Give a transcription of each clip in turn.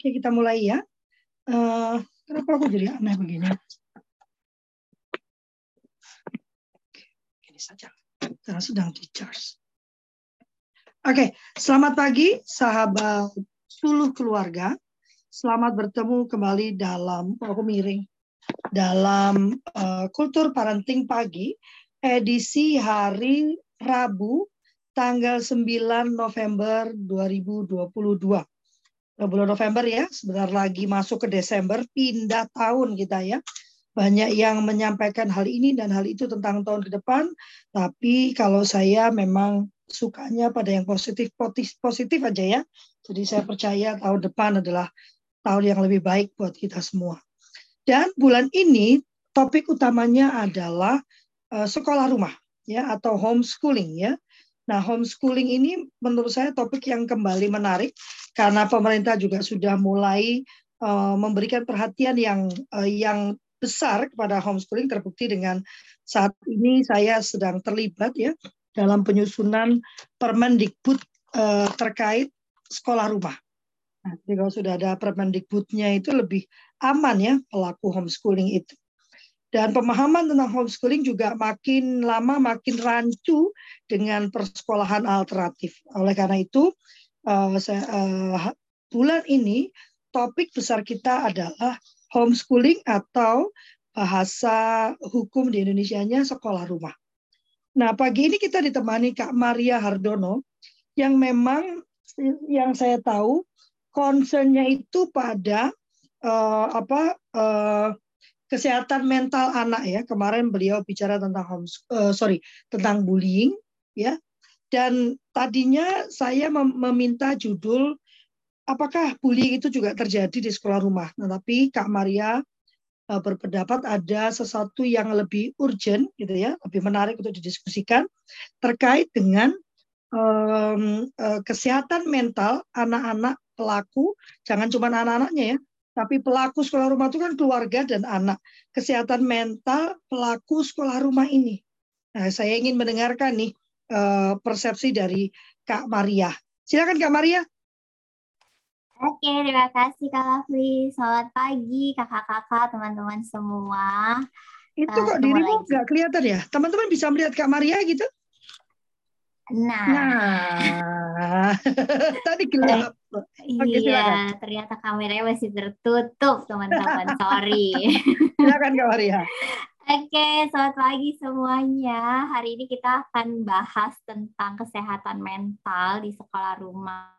Oke, kita mulai ya. Uh, kenapa aku jadi aneh begini? Ini saja. Karena sedang di charge. Oke, selamat pagi sahabat suluh keluarga. Selamat bertemu kembali dalam oh, aku miring dalam uh, kultur parenting pagi edisi hari Rabu tanggal 9 November 2022 bulan November ya, sebentar lagi masuk ke Desember, pindah tahun kita ya. Banyak yang menyampaikan hal ini dan hal itu tentang tahun ke depan, tapi kalau saya memang sukanya pada yang positif positif aja ya. Jadi saya percaya tahun depan adalah tahun yang lebih baik buat kita semua. Dan bulan ini topik utamanya adalah uh, sekolah rumah ya atau homeschooling ya. Nah, homeschooling ini menurut saya topik yang kembali menarik karena pemerintah juga sudah mulai uh, memberikan perhatian yang uh, yang besar kepada homeschooling terbukti dengan saat ini saya sedang terlibat ya dalam penyusunan Permendikbud uh, terkait sekolah rumah. Nah, jadi kalau sudah ada Permendikbudnya itu lebih aman ya pelaku homeschooling itu. Dan pemahaman tentang homeschooling juga makin lama makin rancu dengan persekolahan alternatif. Oleh karena itu, uh, bulan ini topik besar kita adalah homeschooling atau bahasa hukum di Indonesia-nya sekolah rumah. Nah, pagi ini kita ditemani Kak Maria Hardono yang memang yang saya tahu concernnya itu pada uh, apa uh, kesehatan mental anak ya. Kemarin beliau bicara tentang homes, uh, sorry tentang bullying ya. Dan tadinya saya meminta judul apakah bullying itu juga terjadi di sekolah rumah. Nah, tapi Kak Maria uh, berpendapat ada sesuatu yang lebih urgent gitu ya, lebih menarik untuk didiskusikan terkait dengan um, kesehatan mental anak-anak pelaku, jangan cuma anak-anaknya ya, tapi pelaku sekolah rumah itu kan keluarga dan anak. Kesehatan mental pelaku sekolah rumah ini. Nah, saya ingin mendengarkan nih uh, persepsi dari Kak Maria. Silakan Kak Maria. Oke, terima kasih Kak Lafli. Selamat pagi kakak-kakak, teman-teman semua. Itu uh, kok dirimu nggak kelihatan ya? Teman-teman bisa melihat Kak Maria gitu? Nah, nah. tadi gelap. Oke, iya, ternyata kameranya masih tertutup, teman-teman. Sorry. silakan Kak Maria. Oke, selamat pagi semuanya. Hari ini kita akan bahas tentang kesehatan mental di sekolah rumah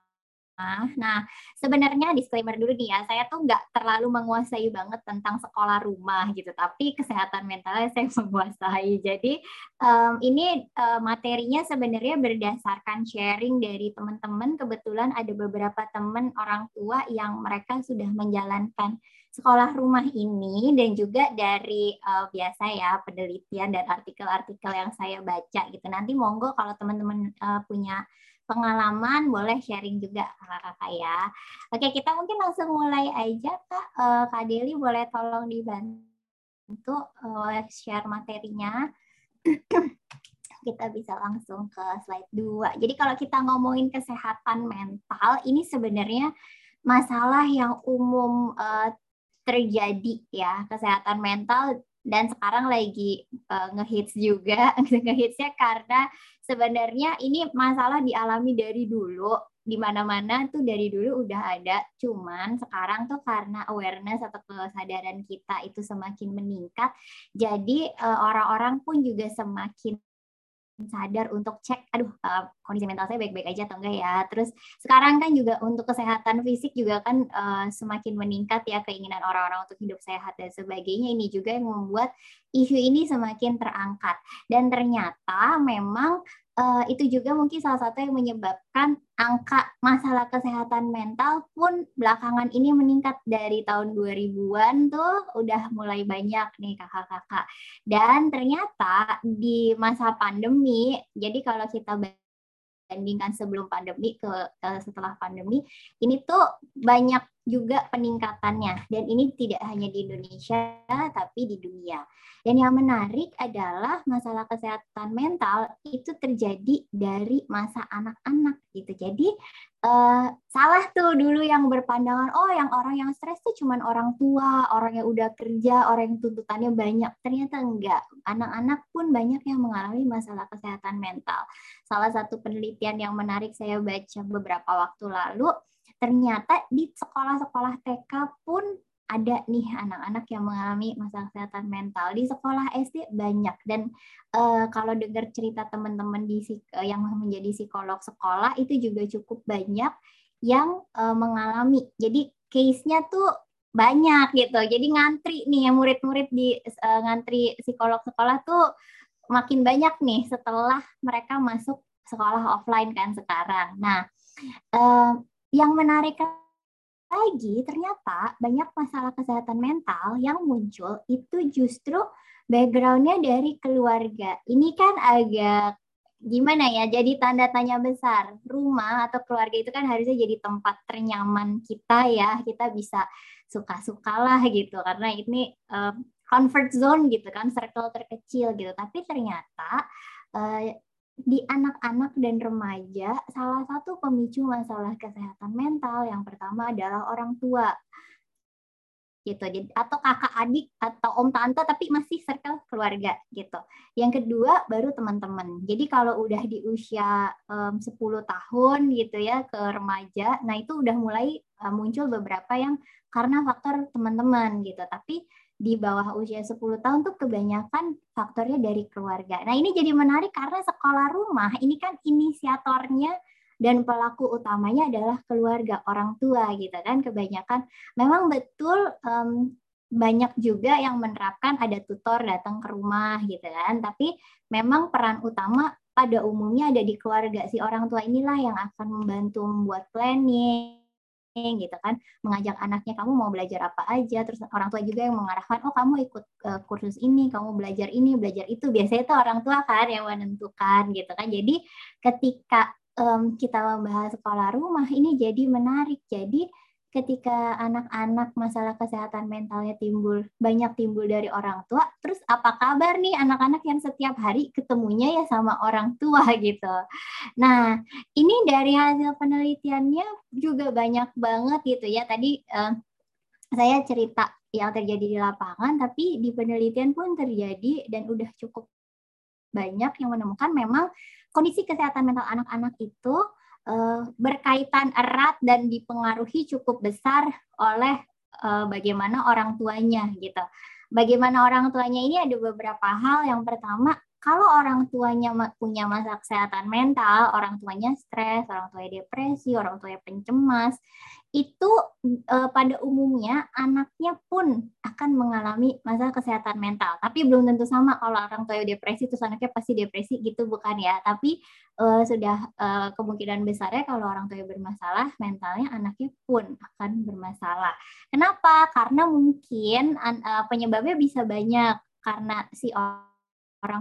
Nah, sebenarnya disclaimer dulu nih ya, saya tuh nggak terlalu menguasai banget tentang sekolah rumah gitu, tapi kesehatan mentalnya saya menguasai. Jadi um, ini uh, materinya sebenarnya berdasarkan sharing dari teman-teman. Kebetulan ada beberapa teman orang tua yang mereka sudah menjalankan sekolah rumah ini dan juga dari uh, biasa ya penelitian dan artikel-artikel yang saya baca gitu. Nanti monggo kalau teman-teman uh, punya pengalaman boleh sharing juga kakak-kakak ya. Oke kita mungkin langsung mulai aja kak. Uh, kak Deli boleh tolong dibantu uh, share materinya. kita bisa langsung ke slide 2. Jadi kalau kita ngomongin kesehatan mental, ini sebenarnya masalah yang umum uh, terjadi ya. Kesehatan mental dan sekarang lagi uh, ngehits juga ngehitsnya karena sebenarnya ini masalah dialami dari dulu di mana-mana tuh dari dulu udah ada cuman sekarang tuh karena awareness atau kesadaran kita itu semakin meningkat jadi uh, orang-orang pun juga semakin sadar untuk cek, aduh uh, kondisi mental saya baik-baik aja atau enggak ya. Terus sekarang kan juga untuk kesehatan fisik juga kan uh, semakin meningkat ya keinginan orang-orang untuk hidup sehat dan sebagainya. Ini juga yang membuat isu ini semakin terangkat. Dan ternyata memang uh, itu juga mungkin salah satu yang menyebabkan angka masalah kesehatan mental pun belakangan ini meningkat dari tahun 2000-an tuh udah mulai banyak nih kakak-kakak. Dan ternyata di masa pandemi, jadi kalau kita bandingkan sebelum pandemi ke, ke setelah pandemi, ini tuh banyak juga peningkatannya dan ini tidak hanya di Indonesia tapi di dunia. Dan yang menarik adalah masalah kesehatan mental itu terjadi dari masa anak-anak gitu. Jadi uh, salah tuh dulu yang berpandangan oh yang orang yang stres tuh cuman orang tua, orang yang udah kerja, orang yang tuntutannya banyak. Ternyata enggak. Anak-anak pun banyak yang mengalami masalah kesehatan mental. Salah satu penelitian yang menarik saya baca beberapa waktu lalu ternyata di sekolah-sekolah TK pun ada nih anak-anak yang mengalami masalah kesehatan mental. Di sekolah SD banyak. Dan uh, kalau dengar cerita teman-teman di uh, yang menjadi psikolog sekolah itu juga cukup banyak yang uh, mengalami. Jadi case-nya tuh banyak gitu. Jadi ngantri nih murid-murid di uh, ngantri psikolog sekolah tuh makin banyak nih setelah mereka masuk sekolah offline kan sekarang. Nah uh, yang menarik lagi ternyata banyak masalah kesehatan mental yang muncul itu justru backgroundnya dari keluarga. Ini kan agak gimana ya jadi tanda tanya besar. Rumah atau keluarga itu kan harusnya jadi tempat ternyaman kita ya kita bisa suka-sukalah gitu. Karena ini uh, comfort zone gitu kan circle terkecil gitu. Tapi ternyata uh, di anak-anak dan remaja, salah satu pemicu masalah kesehatan mental yang pertama adalah orang tua gitu atau kakak adik atau om tante tapi masih circle keluarga gitu. Yang kedua baru teman-teman. Jadi kalau udah di usia um, 10 tahun gitu ya ke remaja, nah itu udah mulai uh, muncul beberapa yang karena faktor teman-teman gitu. Tapi di bawah usia 10 tahun tuh kebanyakan faktornya dari keluarga. Nah, ini jadi menarik karena sekolah rumah ini kan inisiatornya dan pelaku utamanya adalah keluarga orang tua gitu kan kebanyakan memang betul um, banyak juga yang menerapkan ada tutor datang ke rumah gitu kan tapi memang peran utama pada umumnya ada di keluarga si orang tua inilah yang akan membantu membuat planning gitu kan. Mengajak anaknya kamu mau belajar apa aja? Terus orang tua juga yang mengarahkan oh kamu ikut uh, kursus ini kamu belajar ini belajar itu. Biasanya itu orang tua kan yang menentukan gitu kan. Jadi ketika um, kita membahas sekolah rumah ini jadi menarik. Jadi ketika anak-anak masalah kesehatan mentalnya timbul banyak timbul dari orang tua terus apa kabar nih anak-anak yang setiap hari ketemunya ya sama orang tua gitu. Nah ini dari hasil penelitiannya juga banyak banget gitu ya. Tadi uh, saya cerita yang terjadi di lapangan tapi di penelitian pun terjadi dan udah cukup banyak yang menemukan memang kondisi kesehatan mental anak-anak itu berkaitan erat dan dipengaruhi cukup besar oleh uh, bagaimana orang tuanya gitu. Bagaimana orang tuanya ini ada beberapa hal. Yang pertama, kalau orang tuanya punya masalah kesehatan mental, orang tuanya stres, orang tuanya depresi, orang tuanya pencemas, itu uh, pada umumnya anaknya pun akan mengalami masalah kesehatan mental. Tapi belum tentu sama kalau orang tua depresi terus anaknya pasti depresi gitu bukan ya. Tapi uh, sudah uh, kemungkinan besarnya kalau orang tua bermasalah mentalnya anaknya pun akan bermasalah. Kenapa? Karena mungkin uh, penyebabnya bisa banyak karena si orang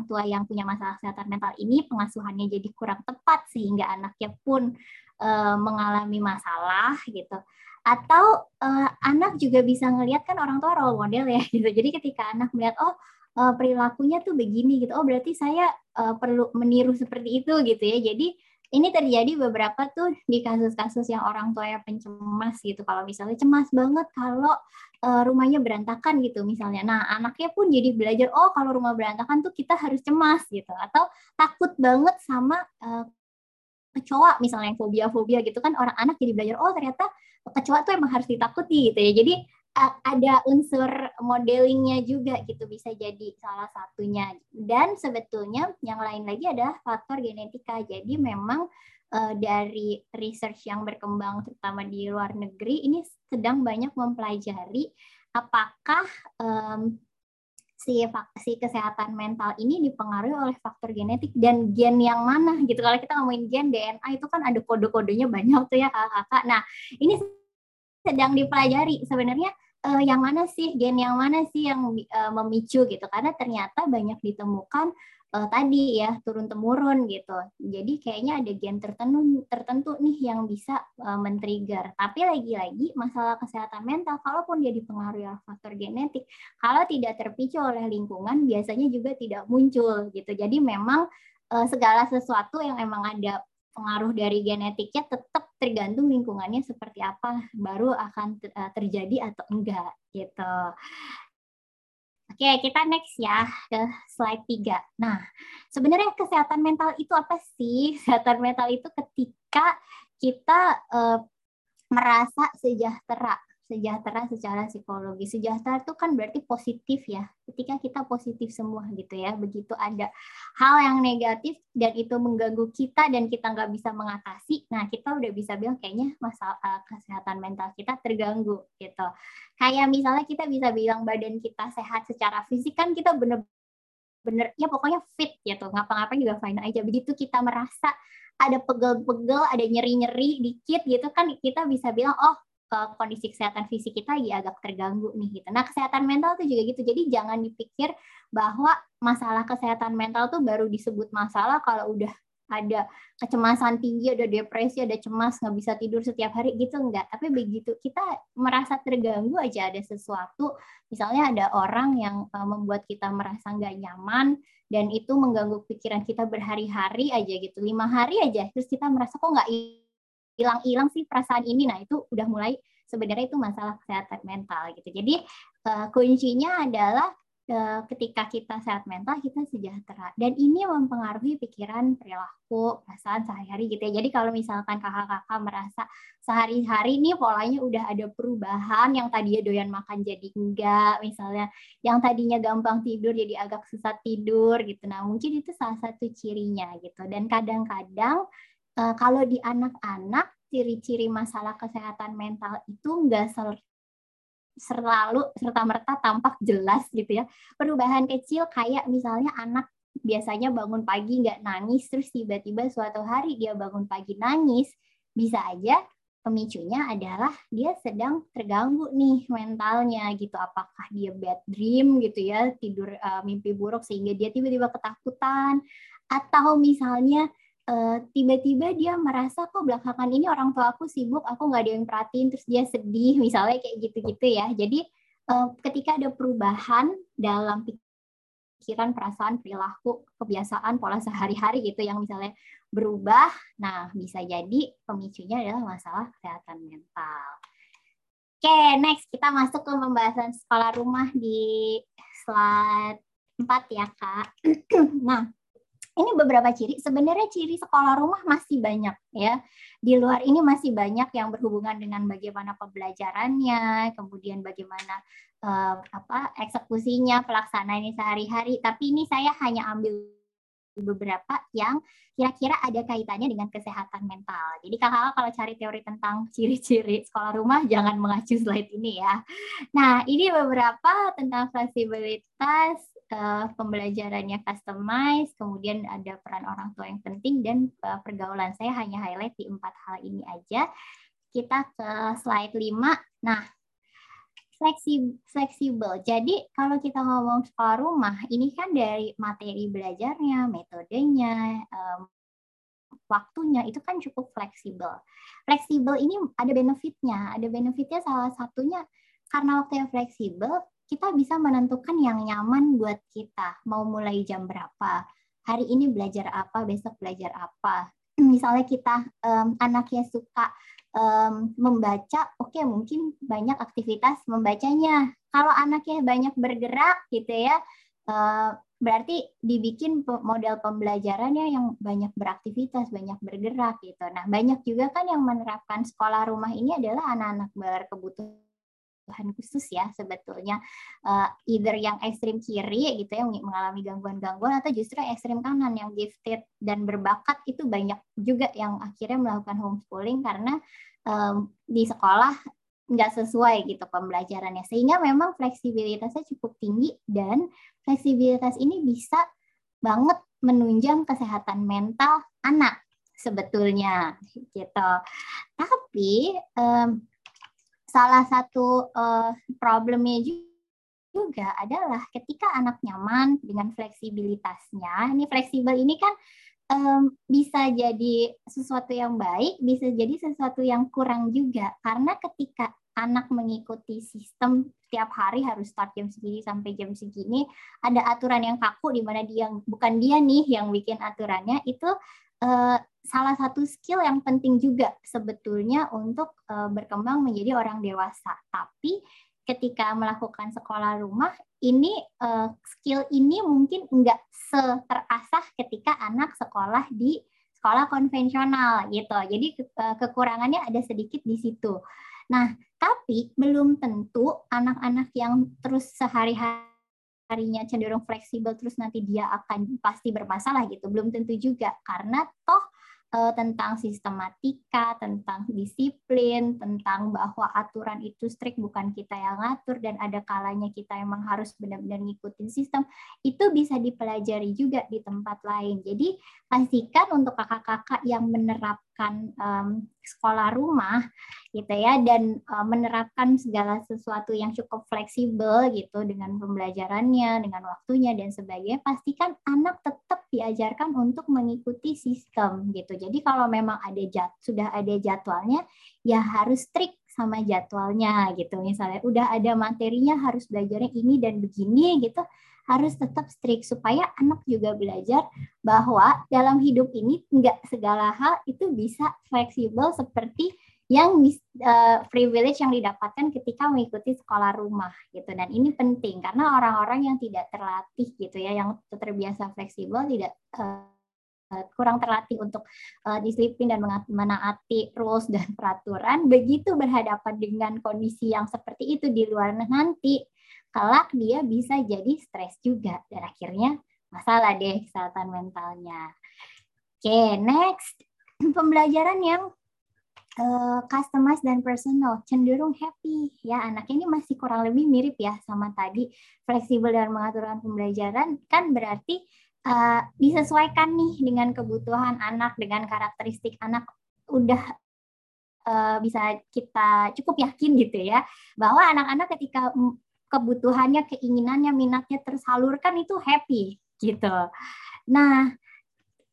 tua yang punya masalah kesehatan mental ini pengasuhannya jadi kurang tepat sehingga anaknya pun uh, mengalami masalah gitu. Atau uh, anak juga bisa ngelihat kan orang tua role model ya gitu. Jadi ketika anak melihat oh uh, perilakunya tuh begini gitu. Oh berarti saya perlu meniru seperti itu gitu ya. Jadi ini terjadi beberapa tuh di kasus-kasus yang orang tua ya pencemas gitu. Kalau misalnya cemas banget kalau uh, rumahnya berantakan gitu misalnya. Nah anaknya pun jadi belajar oh kalau rumah berantakan tuh kita harus cemas gitu. Atau takut banget sama uh, kecoa misalnya yang fobia-fobia gitu kan. Orang anak jadi belajar oh ternyata kecoa tuh emang harus ditakuti gitu ya. Jadi ada unsur modelingnya juga gitu bisa jadi salah satunya dan sebetulnya yang lain lagi adalah faktor genetika jadi memang uh, dari research yang berkembang terutama di luar negeri ini sedang banyak mempelajari apakah um, si si kesehatan mental ini dipengaruhi oleh faktor genetik dan gen yang mana gitu. Kalau kita ngomongin gen DNA itu kan ada kode-kodenya banyak tuh ya kakak-kakak. Nah, ini sedang dipelajari sebenarnya uh, yang mana sih gen yang mana sih yang uh, memicu gitu karena ternyata banyak ditemukan uh, tadi ya turun temurun gitu. Jadi kayaknya ada gen tertentu tertentu nih yang bisa uh, men-trigger. Tapi lagi-lagi masalah kesehatan mental kalaupun dia dipengaruhi oleh faktor genetik, kalau tidak terpicu oleh lingkungan biasanya juga tidak muncul gitu. Jadi memang segala sesuatu yang emang ada pengaruh dari genetiknya tetap tergantung lingkungannya seperti apa baru akan terjadi atau enggak gitu. Oke, kita next ya ke slide 3. Nah, sebenarnya kesehatan mental itu apa sih? Kesehatan mental itu ketika kita uh, merasa sejahtera sejahtera secara psikologi. Sejahtera itu kan berarti positif ya. Ketika kita positif semua gitu ya. Begitu ada hal yang negatif dan itu mengganggu kita dan kita nggak bisa mengatasi, nah kita udah bisa bilang kayaknya masalah uh, kesehatan mental kita terganggu gitu. Kayak misalnya kita bisa bilang badan kita sehat secara fisik kan kita bener bener ya pokoknya fit gitu ngapa-ngapain juga fine aja begitu kita merasa ada pegel-pegel ada nyeri-nyeri dikit gitu kan kita bisa bilang oh kondisi kesehatan fisik kita lagi agak terganggu nih gitu. Nah kesehatan mental tuh juga gitu. Jadi jangan dipikir bahwa masalah kesehatan mental tuh baru disebut masalah kalau udah ada kecemasan tinggi, ada depresi, ada cemas, nggak bisa tidur setiap hari gitu enggak. Tapi begitu kita merasa terganggu aja ada sesuatu, misalnya ada orang yang uh, membuat kita merasa nggak nyaman dan itu mengganggu pikiran kita berhari-hari aja gitu, lima hari aja, terus kita merasa kok nggak hilang-hilang sih perasaan ini. Nah, itu udah mulai sebenarnya itu masalah kesehatan mental gitu. Jadi uh, kuncinya adalah uh, ketika kita sehat mental kita sejahtera dan ini mempengaruhi pikiran, perilaku, perasaan sehari-hari gitu ya. Jadi kalau misalkan kakak-kakak merasa sehari-hari ini polanya udah ada perubahan yang tadinya doyan makan jadi enggak, misalnya yang tadinya gampang tidur jadi agak susah tidur gitu. Nah, mungkin itu salah satu cirinya gitu. Dan kadang-kadang uh, kalau di anak-anak ciri-ciri masalah kesehatan mental itu enggak selalu serta merta tampak jelas gitu ya. Perubahan kecil kayak misalnya anak biasanya bangun pagi nggak nangis terus tiba-tiba suatu hari dia bangun pagi nangis bisa aja pemicunya adalah dia sedang terganggu nih mentalnya gitu. Apakah dia bad dream gitu ya tidur uh, mimpi buruk sehingga dia tiba-tiba ketakutan atau misalnya Eh, tiba-tiba dia merasa kok belakangan ini orang tua aku sibuk, aku nggak ada yang perhatiin, terus dia sedih, misalnya kayak gitu-gitu ya. Jadi uh, ketika ada perubahan dalam pikiran, perasaan, perilaku, kebiasaan, pola sehari-hari gitu yang misalnya berubah, nah bisa jadi pemicunya adalah masalah kesehatan mental. Oke, okay, next kita masuk ke pembahasan sekolah rumah di slide 4 ya, Kak. nah, ini beberapa ciri. Sebenarnya ciri sekolah rumah masih banyak ya. Di luar ini masih banyak yang berhubungan dengan bagaimana pembelajarannya, kemudian bagaimana uh, apa eksekusinya, pelaksanaannya sehari-hari. Tapi ini saya hanya ambil beberapa yang kira-kira ada kaitannya dengan kesehatan mental. Jadi kakak-kakak kalau cari teori tentang ciri-ciri sekolah rumah jangan mengacu slide ini ya. Nah ini beberapa tentang fleksibilitas, uh, pembelajarannya customize, kemudian ada peran orang tua yang penting dan uh, pergaulan. Saya hanya highlight di empat hal ini aja. Kita ke slide 5. Nah, fleksibel. Jadi kalau kita ngomong sekolah rumah, ini kan dari materi belajarnya, metodenya, um, waktunya itu kan cukup fleksibel. Fleksibel ini ada benefitnya. Ada benefitnya salah satunya karena waktu yang fleksibel, kita bisa menentukan yang nyaman buat kita. Mau mulai jam berapa, hari ini belajar apa, besok belajar apa. Misalnya kita um, anaknya suka um, membaca, oke okay, mungkin banyak aktivitas membacanya. Kalau anaknya banyak bergerak gitu ya, uh, berarti dibikin model pembelajarannya yang banyak beraktivitas, banyak bergerak gitu. Nah, banyak juga kan yang menerapkan sekolah rumah ini adalah anak-anak berkebutuhan kebutuhan khusus ya sebetulnya. Uh, either yang ekstrim kiri gitu ya mengalami gangguan-gangguan atau justru ekstrim kanan yang gifted dan berbakat itu banyak juga yang akhirnya melakukan homeschooling karena um, di sekolah nggak sesuai gitu pembelajarannya. Sehingga memang fleksibilitasnya cukup tinggi dan fleksibilitas ini bisa banget menunjang kesehatan mental anak sebetulnya gitu. Tapi um, salah satu uh, problemnya juga adalah ketika anak nyaman dengan fleksibilitasnya. Ini fleksibel ini kan um, bisa jadi sesuatu yang baik, bisa jadi sesuatu yang kurang juga. Karena ketika anak mengikuti sistem setiap hari harus start jam segini sampai jam segini, ada aturan yang kaku di mana dia bukan dia nih yang bikin aturannya itu salah satu skill yang penting juga sebetulnya untuk uh, berkembang menjadi orang dewasa. Tapi ketika melakukan sekolah rumah ini uh, skill ini mungkin enggak terasah ketika anak sekolah di sekolah konvensional gitu. Jadi uh, kekurangannya ada sedikit di situ. Nah, tapi belum tentu anak-anak yang terus sehari-harinya cenderung fleksibel terus nanti dia akan pasti bermasalah gitu. Belum tentu juga karena toh uh, tentang sistematika, tentang disiplin, tentang bahwa aturan itu strict bukan kita yang ngatur dan ada kalanya kita emang harus benar-benar ngikutin sistem, itu bisa dipelajari juga di tempat lain. Jadi pastikan untuk kakak-kakak yang menerapkan um, sekolah rumah gitu ya dan uh, menerapkan segala sesuatu yang cukup fleksibel gitu dengan pembelajarannya, dengan waktunya dan sebagainya, pastikan anak tetap diajarkan untuk mengikuti sistem gitu. Jadi kalau memang ada jad, sudah ada jadwalnya, ya harus strict sama jadwalnya gitu. Misalnya udah ada materinya harus belajarnya ini dan begini gitu, harus tetap strict supaya anak juga belajar bahwa dalam hidup ini enggak segala hal itu bisa fleksibel seperti yang uh, privilege yang didapatkan ketika mengikuti sekolah rumah gitu. Dan ini penting karena orang-orang yang tidak terlatih gitu ya yang terbiasa fleksibel tidak uh, kurang terlatih untuk uh, disiplin dan menaati rules dan peraturan begitu berhadapan dengan kondisi yang seperti itu di luar nanti kelak dia bisa jadi stres juga dan akhirnya masalah deh kesehatan mentalnya. Oke, okay, next. Pembelajaran yang uh, customize dan personal, cenderung happy. Ya anaknya ini masih kurang lebih mirip ya sama tadi. Fleksibel dan mengaturkan pembelajaran kan berarti uh, disesuaikan nih dengan kebutuhan anak dengan karakteristik anak. Udah uh, bisa kita cukup yakin gitu ya bahwa anak-anak ketika kebutuhannya keinginannya minatnya tersalurkan itu happy gitu nah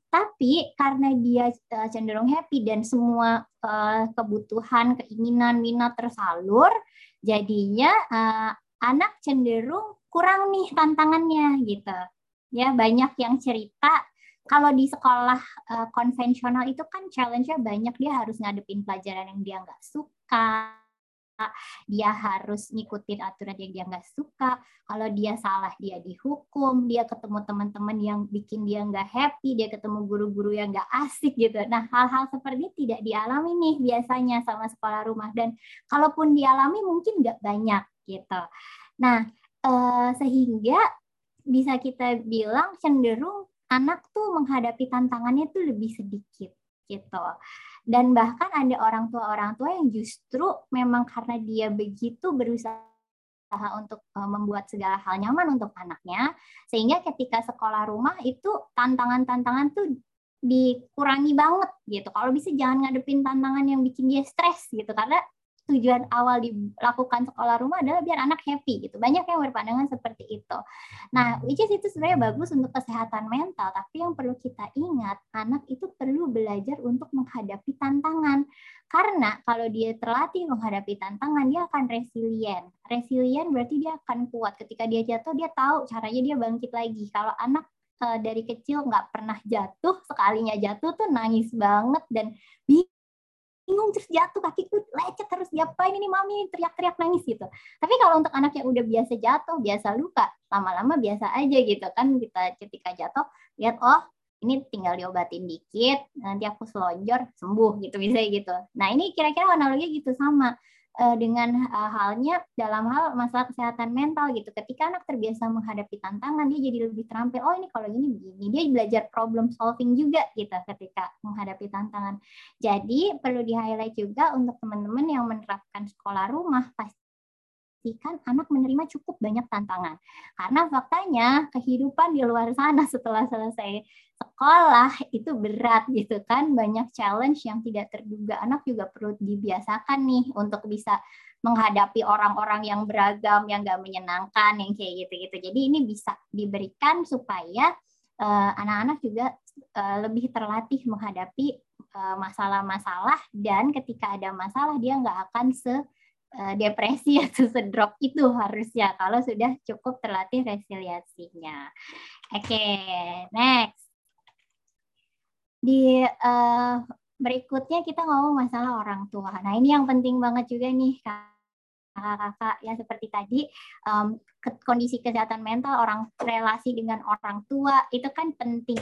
tapi karena dia uh, cenderung happy dan semua uh, kebutuhan, keinginan, minat tersalur, jadinya uh, anak cenderung kurang nih tantangannya gitu. Ya, banyak yang cerita kalau di sekolah konvensional itu kan challenge-nya banyak dia harus ngadepin pelajaran yang dia nggak suka dia harus ngikutin aturan yang dia nggak suka. Kalau dia salah, dia dihukum. Dia ketemu teman-teman yang bikin dia nggak happy. Dia ketemu guru-guru yang nggak asik gitu. Nah, hal-hal seperti tidak dialami nih biasanya sama sekolah rumah. Dan kalaupun dialami mungkin nggak banyak gitu. Nah, eh, sehingga bisa kita bilang cenderung anak tuh menghadapi tantangannya tuh lebih sedikit gitu dan bahkan ada orang tua orang tua yang justru memang karena dia begitu berusaha untuk uh, membuat segala hal nyaman untuk anaknya sehingga ketika sekolah rumah itu tantangan-tantangan tuh dikurangi banget gitu. Kalau bisa jangan ngadepin tantangan yang bikin dia stres gitu karena tujuan awal dilakukan sekolah rumah adalah biar anak happy gitu. Banyak yang berpandangan seperti itu. Nah, which is itu sebenarnya bagus untuk kesehatan mental, tapi yang perlu kita ingat, anak itu perlu belajar untuk menghadapi tantangan. Karena kalau dia terlatih menghadapi tantangan, dia akan resilient. Resilient berarti dia akan kuat. Ketika dia jatuh, dia tahu caranya dia bangkit lagi. Kalau anak eh, dari kecil nggak pernah jatuh, sekalinya jatuh tuh nangis banget dan bingung bingung terus jatuh kakiku lecet terus diapain ini mami teriak-teriak nangis gitu. Tapi kalau untuk anak yang udah biasa jatuh biasa luka lama-lama biasa aja gitu kan kita ketika jatuh lihat oh ini tinggal diobatin dikit nanti aku selonjor sembuh gitu bisa gitu. Nah ini kira-kira analoginya gitu sama dengan uh, halnya dalam hal masalah kesehatan mental gitu. Ketika anak terbiasa menghadapi tantangan, dia jadi lebih terampil. Oh ini kalau ini begini, dia belajar problem solving juga gitu ketika menghadapi tantangan. Jadi perlu di highlight juga untuk teman-teman yang menerapkan sekolah rumah pasti pastikan anak menerima cukup banyak tantangan. Karena faktanya kehidupan di luar sana setelah selesai sekolah itu berat gitu kan. Banyak challenge yang tidak terduga. Anak juga perlu dibiasakan nih untuk bisa menghadapi orang-orang yang beragam yang gak menyenangkan yang kayak gitu-gitu. Jadi ini bisa diberikan supaya eh, anak-anak uh, juga uh, lebih terlatih menghadapi eh, masalah-masalah. Dan ketika ada masalah dia nggak akan se depresi atau sedrop itu harusnya kalau sudah cukup terlatih resiliensinya. Oke, okay, next di uh, berikutnya kita ngomong masalah orang tua. Nah ini yang penting banget juga nih kakak-kakak ya seperti tadi um, kondisi kesehatan mental orang relasi dengan orang tua itu kan penting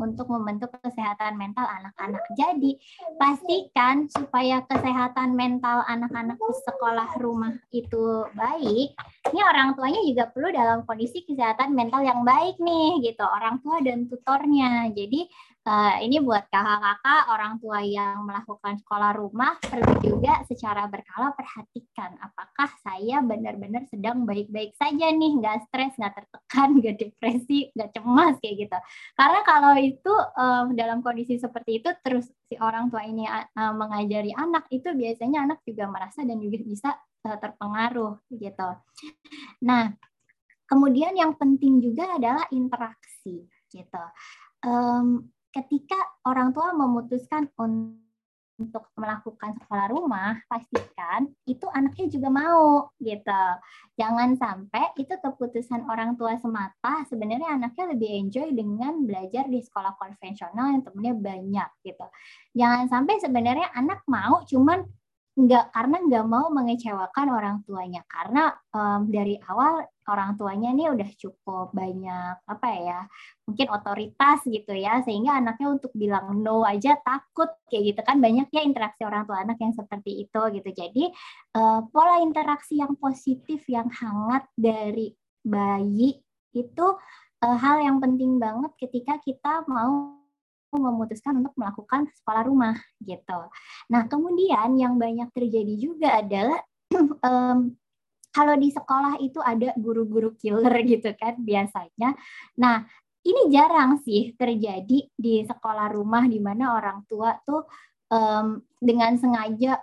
untuk membentuk kesehatan mental anak-anak. Jadi pastikan supaya kesehatan mental anak-anak di sekolah rumah itu baik. Ini orang tuanya juga perlu dalam kondisi kesehatan mental yang baik nih gitu orang tua dan tutornya. Jadi uh, ini buat kakak-kakak orang tua yang melakukan sekolah rumah perlu juga secara berkala perhatikan apakah saya benar-benar sedang baik-baik saja nih nggak stres nggak tertekan nggak depresi nggak cemas kayak gitu. Karena kalau itu uh, dalam kondisi seperti itu terus si orang tua ini uh, mengajari anak itu biasanya anak juga merasa dan juga bisa uh, terpengaruh gitu. Nah kemudian yang penting juga adalah interaksi gitu. Um, ketika orang tua memutuskan untuk melakukan sekolah rumah, pastikan itu anaknya juga mau gitu. Jangan sampai itu keputusan orang tua semata, sebenarnya anaknya lebih enjoy dengan belajar di sekolah konvensional yang temennya banyak gitu. Jangan sampai sebenarnya anak mau cuman nggak karena nggak mau mengecewakan orang tuanya. Karena um, dari awal orang tuanya ini udah cukup banyak apa ya mungkin otoritas gitu ya sehingga anaknya untuk bilang no aja takut kayak gitu kan. Banyak ya interaksi orang tua anak yang seperti itu gitu. Jadi uh, pola interaksi yang positif yang hangat dari bayi itu uh, hal yang penting banget ketika kita mau memutuskan untuk melakukan sekolah rumah gitu. Nah kemudian yang banyak terjadi juga adalah um, kalau di sekolah itu ada guru-guru killer gitu kan biasanya. Nah ini jarang sih terjadi di sekolah rumah di mana orang tua tuh um, dengan sengaja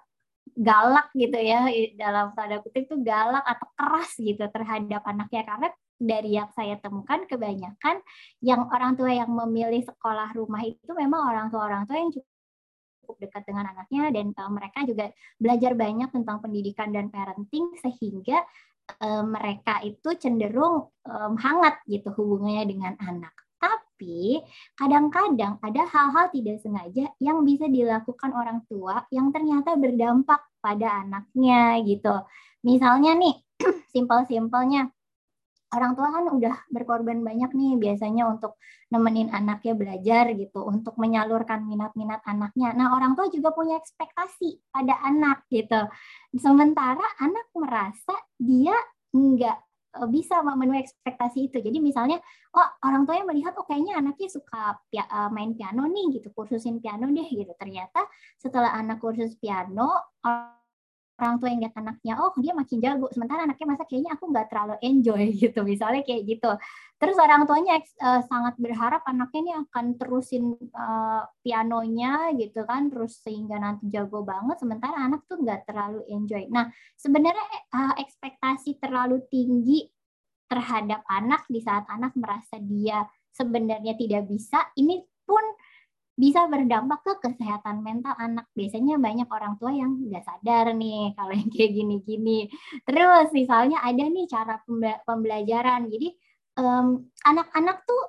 galak gitu ya dalam tanda kutip itu galak atau keras gitu terhadap anaknya karena dari yang saya temukan kebanyakan yang orang tua yang memilih sekolah rumah itu memang orang tua orang tua yang cukup dekat dengan anaknya dan uh, mereka juga belajar banyak tentang pendidikan dan parenting sehingga uh, mereka itu cenderung um, hangat gitu hubungannya dengan anak. Tapi kadang-kadang ada hal-hal tidak sengaja yang bisa dilakukan orang tua yang ternyata berdampak pada anaknya gitu. Misalnya nih, simpel-simpelnya orang tua kan udah berkorban banyak nih biasanya untuk nemenin anaknya belajar gitu, untuk menyalurkan minat-minat anaknya. Nah, orang tua juga punya ekspektasi pada anak gitu. Sementara anak merasa dia nggak e, bisa memenuhi ekspektasi itu. Jadi misalnya, oh orang tuanya melihat, oh kayaknya anaknya suka e, main piano nih gitu, kursusin piano deh gitu. Ternyata setelah anak kursus piano, orang tua yang lihat anaknya oh dia makin jago sementara anaknya masa kayaknya aku nggak terlalu enjoy gitu. Misalnya kayak gitu. Terus orang tuanya uh, sangat berharap anaknya ini akan terusin uh, pianonya gitu kan terus sehingga nanti jago banget sementara anak tuh nggak terlalu enjoy. Nah sebenarnya uh, ekspektasi terlalu tinggi terhadap anak di saat anak merasa dia sebenarnya tidak bisa ini pun bisa berdampak ke kesehatan mental anak. Biasanya banyak orang tua yang nggak sadar nih kalau yang kayak gini-gini. Terus misalnya ada nih cara pembelajaran. Jadi anak-anak um, tuh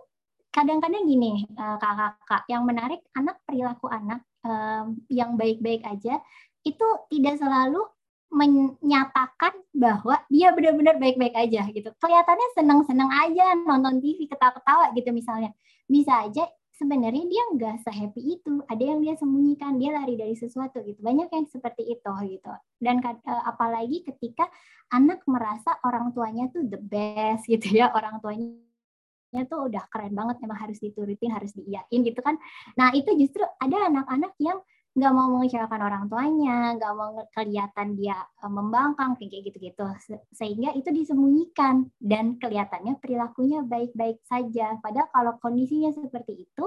kadang-kadang gini uh, kakak-kakak yang menarik anak perilaku anak um, yang baik-baik aja itu tidak selalu menyatakan bahwa dia benar-benar baik-baik aja gitu. Kelihatannya senang-senang aja nonton TV ketawa-ketawa gitu misalnya. Bisa aja sebenarnya dia nggak sehappy itu. Ada yang dia sembunyikan dia lari dari sesuatu gitu. Banyak yang seperti itu gitu. Dan uh, apalagi ketika anak merasa orang tuanya tuh the best gitu ya. Orang tuanya tuh udah keren banget emang harus diturutin harus diiyain gitu kan. Nah itu justru ada anak-anak yang nggak mau mengecewakan orang tuanya, nggak mau kelihatan dia uh, membangkang kayak gitu-gitu, sehingga itu disembunyikan dan kelihatannya perilakunya baik-baik saja. Padahal kalau kondisinya seperti itu,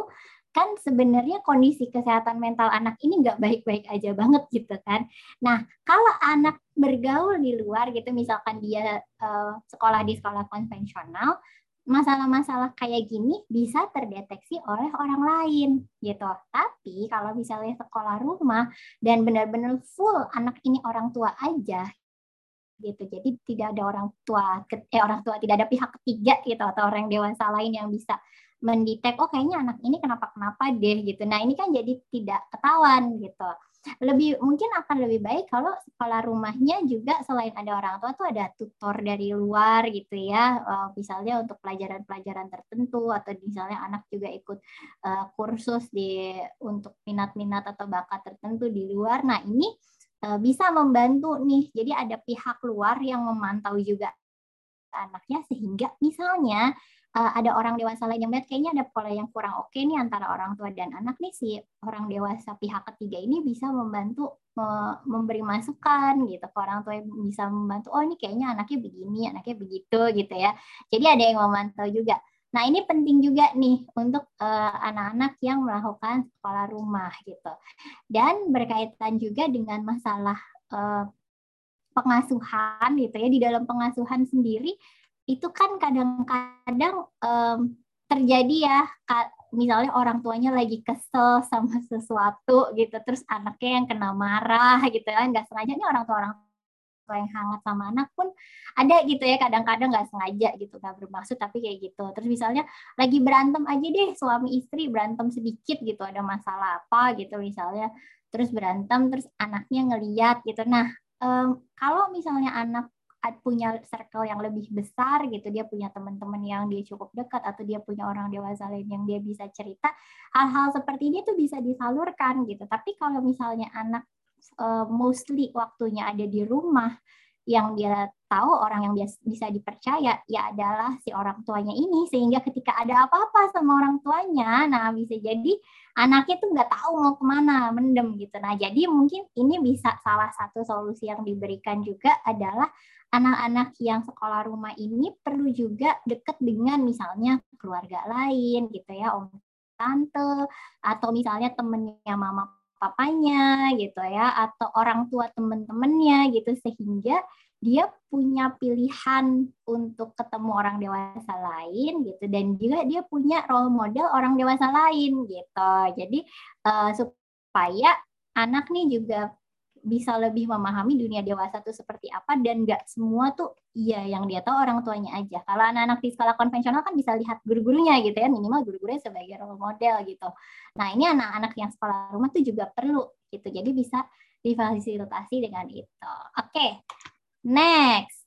kan sebenarnya kondisi kesehatan mental anak ini nggak baik-baik aja banget gitu kan. Nah kalau anak bergaul di luar gitu, misalkan dia uh, sekolah di sekolah konvensional, masalah-masalah kayak gini bisa terdeteksi oleh orang lain gitu. Tapi kalau misalnya sekolah rumah dan benar-benar full anak ini orang tua aja gitu. Jadi tidak ada orang tua eh orang tua tidak ada pihak ketiga gitu atau orang dewasa lain yang bisa mendetek oh kayaknya anak ini kenapa-kenapa deh gitu. Nah, ini kan jadi tidak ketahuan gitu lebih mungkin akan lebih baik kalau sekolah rumahnya juga selain ada orang tua tuh ada tutor dari luar gitu ya. Uh, misalnya untuk pelajaran-pelajaran tertentu atau misalnya anak juga ikut uh, kursus di untuk minat-minat atau bakat tertentu di luar. Nah ini uh, bisa membantu nih. Jadi ada pihak luar yang memantau juga anaknya sehingga misalnya uh, ada orang dewasa lain yang melihat kayaknya ada pola yang kurang oke nih antara orang tua dan anak nih. Si orang dewasa pihak ketiga ini bisa membantu me memberi masukan gitu ke orang tua yang bisa membantu oh ini kayaknya anaknya begini anaknya begitu gitu ya. Jadi ada yang memantau juga. Nah ini penting juga nih untuk eh, anak-anak uh, yang melakukan sekolah rumah gitu. Dan berkaitan juga dengan masalah uh, pengasuhan gitu ya. Di dalam pengasuhan sendiri itu kan kadang-kadang um, terjadi ya misalnya orang tuanya lagi kesel sama sesuatu gitu terus anaknya yang kena marah gitu kan nggak sengaja ini orang tua orang tua yang hangat sama anak pun ada gitu ya kadang-kadang nggak sengaja gitu nggak bermaksud tapi kayak gitu. Terus misalnya lagi berantem aja deh suami istri berantem sedikit gitu ada masalah apa gitu misalnya terus berantem terus anaknya ngeliat gitu. Nah um, kalau misalnya anak punya circle yang lebih besar gitu dia punya teman-teman yang dia cukup dekat atau dia punya orang dewasa lain yang dia bisa cerita hal-hal seperti ini tuh bisa disalurkan gitu. Tapi kalau misalnya anak uh, mostly waktunya ada di rumah yang dia tahu orang yang bisa dipercaya ya adalah si orang tuanya ini. Sehingga ketika ada apa-apa sama orang tuanya nah bisa jadi anaknya tuh nggak tahu mau ke mana mendem gitu. Nah jadi mungkin ini bisa salah satu solusi yang diberikan juga adalah anak-anak yang sekolah rumah ini perlu juga dekat dengan misalnya keluarga lain gitu ya om tante atau misalnya temennya mama papanya gitu ya atau orang tua temen-temennya gitu sehingga dia punya pilihan untuk ketemu orang dewasa lain gitu dan juga dia punya role model orang dewasa lain gitu. Jadi uh, supaya anak nih juga bisa lebih memahami dunia dewasa itu seperti apa dan nggak semua tuh iya yang dia tahu orang tuanya aja. Kalau anak-anak di sekolah konvensional kan bisa lihat guru-gurunya gitu ya, minimal guru-gurunya sebagai role model gitu. Nah ini anak-anak yang sekolah rumah tuh juga perlu gitu, jadi bisa difasilitasi dengan itu. Oke, okay. next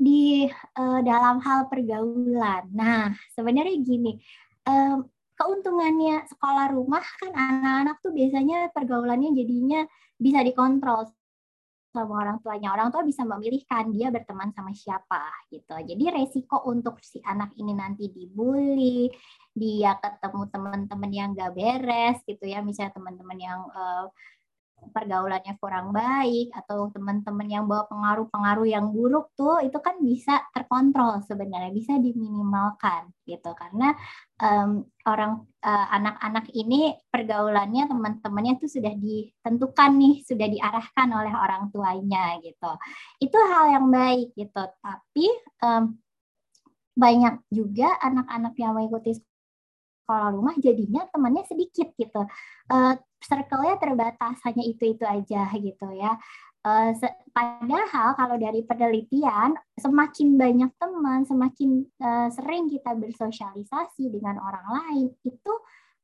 di uh, dalam hal pergaulan. Nah sebenarnya gini. Um, keuntungannya sekolah rumah kan anak-anak tuh biasanya pergaulannya jadinya bisa dikontrol sama orang tuanya. Orang tua bisa memilihkan dia berteman sama siapa gitu. Jadi resiko untuk si anak ini nanti dibully, dia ketemu teman-teman yang gak beres gitu ya, misalnya teman-teman yang uh, pergaulannya kurang baik atau teman-teman yang bawa pengaruh-pengaruh yang buruk tuh itu kan bisa terkontrol sebenarnya bisa diminimalkan gitu. Karena um, orang uh, anak-anak ini pergaulannya teman-temannya tuh sudah ditentukan nih sudah diarahkan oleh orang tuanya gitu. Itu hal yang baik gitu. Tapi um, banyak juga anak-anak yang mengikuti sekolah rumah jadinya temannya sedikit gitu. Uh, circle-nya terbatas hanya itu-itu aja gitu ya. Uh, padahal kalau dari penelitian semakin banyak teman, semakin uh, sering kita bersosialisasi dengan orang lain itu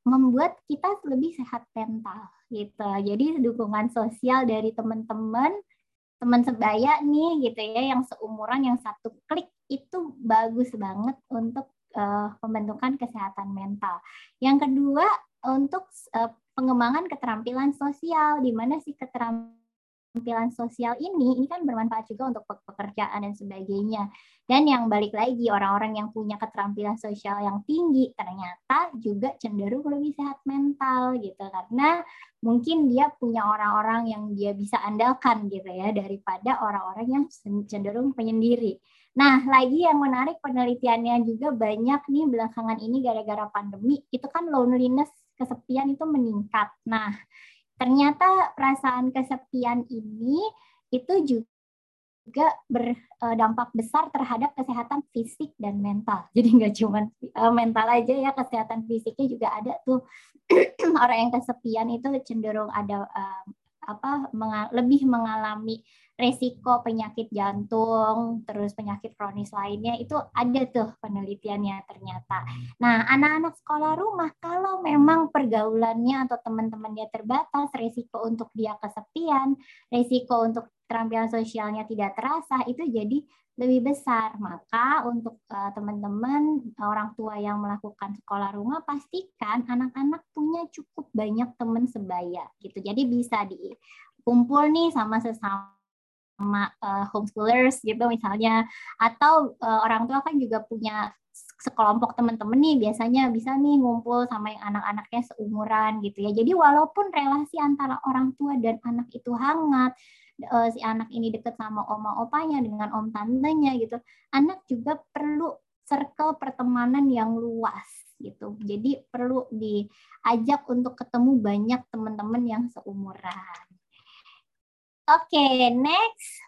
membuat kita lebih sehat mental gitu. Jadi dukungan sosial dari teman-teman, teman sebaya nih gitu ya yang seumuran yang satu klik itu bagus banget untuk uh, pembentukan kesehatan mental. Yang kedua untuk uh, pengembangan keterampilan sosial di mana sih keterampilan sosial ini ini kan bermanfaat juga untuk pekerjaan dan sebagainya. Dan yang balik lagi orang-orang yang punya keterampilan sosial yang tinggi ternyata juga cenderung lebih sehat mental gitu karena mungkin dia punya orang-orang yang dia bisa andalkan gitu ya daripada orang-orang yang cenderung penyendiri. Nah, lagi yang menarik penelitiannya juga banyak nih belakangan ini gara-gara pandemi itu kan loneliness kesepian itu meningkat. Nah, ternyata perasaan kesepian ini itu juga berdampak besar terhadap kesehatan fisik dan mental. Jadi nggak cuma eh, mental aja ya, kesehatan fisiknya juga ada tuh orang yang kesepian itu cenderung ada eh, apa lebih mengalami resiko penyakit jantung, terus penyakit kronis lainnya itu ada tuh penelitiannya ternyata. Nah, anak-anak sekolah rumah kalau memang pergaulannya atau teman-temannya terbatas, resiko untuk dia kesepian, resiko untuk keterampilan sosialnya tidak terasa itu jadi lebih besar. Maka untuk uh, teman-teman orang tua yang melakukan sekolah rumah pastikan anak-anak punya cukup banyak teman sebaya gitu. Jadi bisa dikumpul nih sama sesama sama uh, homeschoolers gitu misalnya atau uh, orang tua kan juga punya sekelompok teman-teman nih biasanya bisa nih ngumpul sama yang anak-anaknya seumuran gitu ya. Jadi walaupun relasi antara orang tua dan anak itu hangat, uh, si anak ini deket sama oma opanya dengan om tantenya gitu, anak juga perlu circle pertemanan yang luas gitu. Jadi perlu diajak untuk ketemu banyak teman-teman yang seumuran. Oke, okay, next.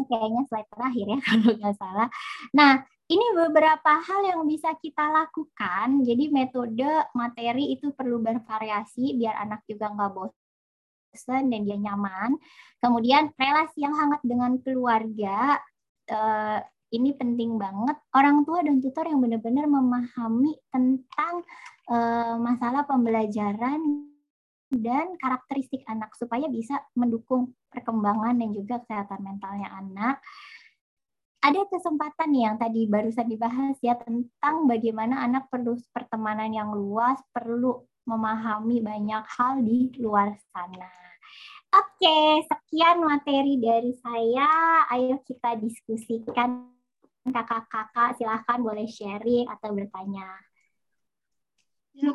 Kayaknya slide terakhir ya kalau nggak salah. Nah, ini beberapa hal yang bisa kita lakukan. Jadi metode materi itu perlu bervariasi biar anak juga nggak bosan dan dia nyaman. Kemudian relasi yang hangat dengan keluarga eh, ini penting banget. Orang tua dan tutor yang benar-benar memahami tentang eh, masalah pembelajaran dan karakteristik anak supaya bisa mendukung perkembangan dan juga kesehatan mentalnya anak. Ada kesempatan yang tadi barusan dibahas ya tentang bagaimana anak perlu pertemanan yang luas, perlu memahami banyak hal di luar sana. Oke, sekian materi dari saya. Ayo kita diskusikan kakak-kakak. Silahkan boleh sharing atau bertanya. Ya,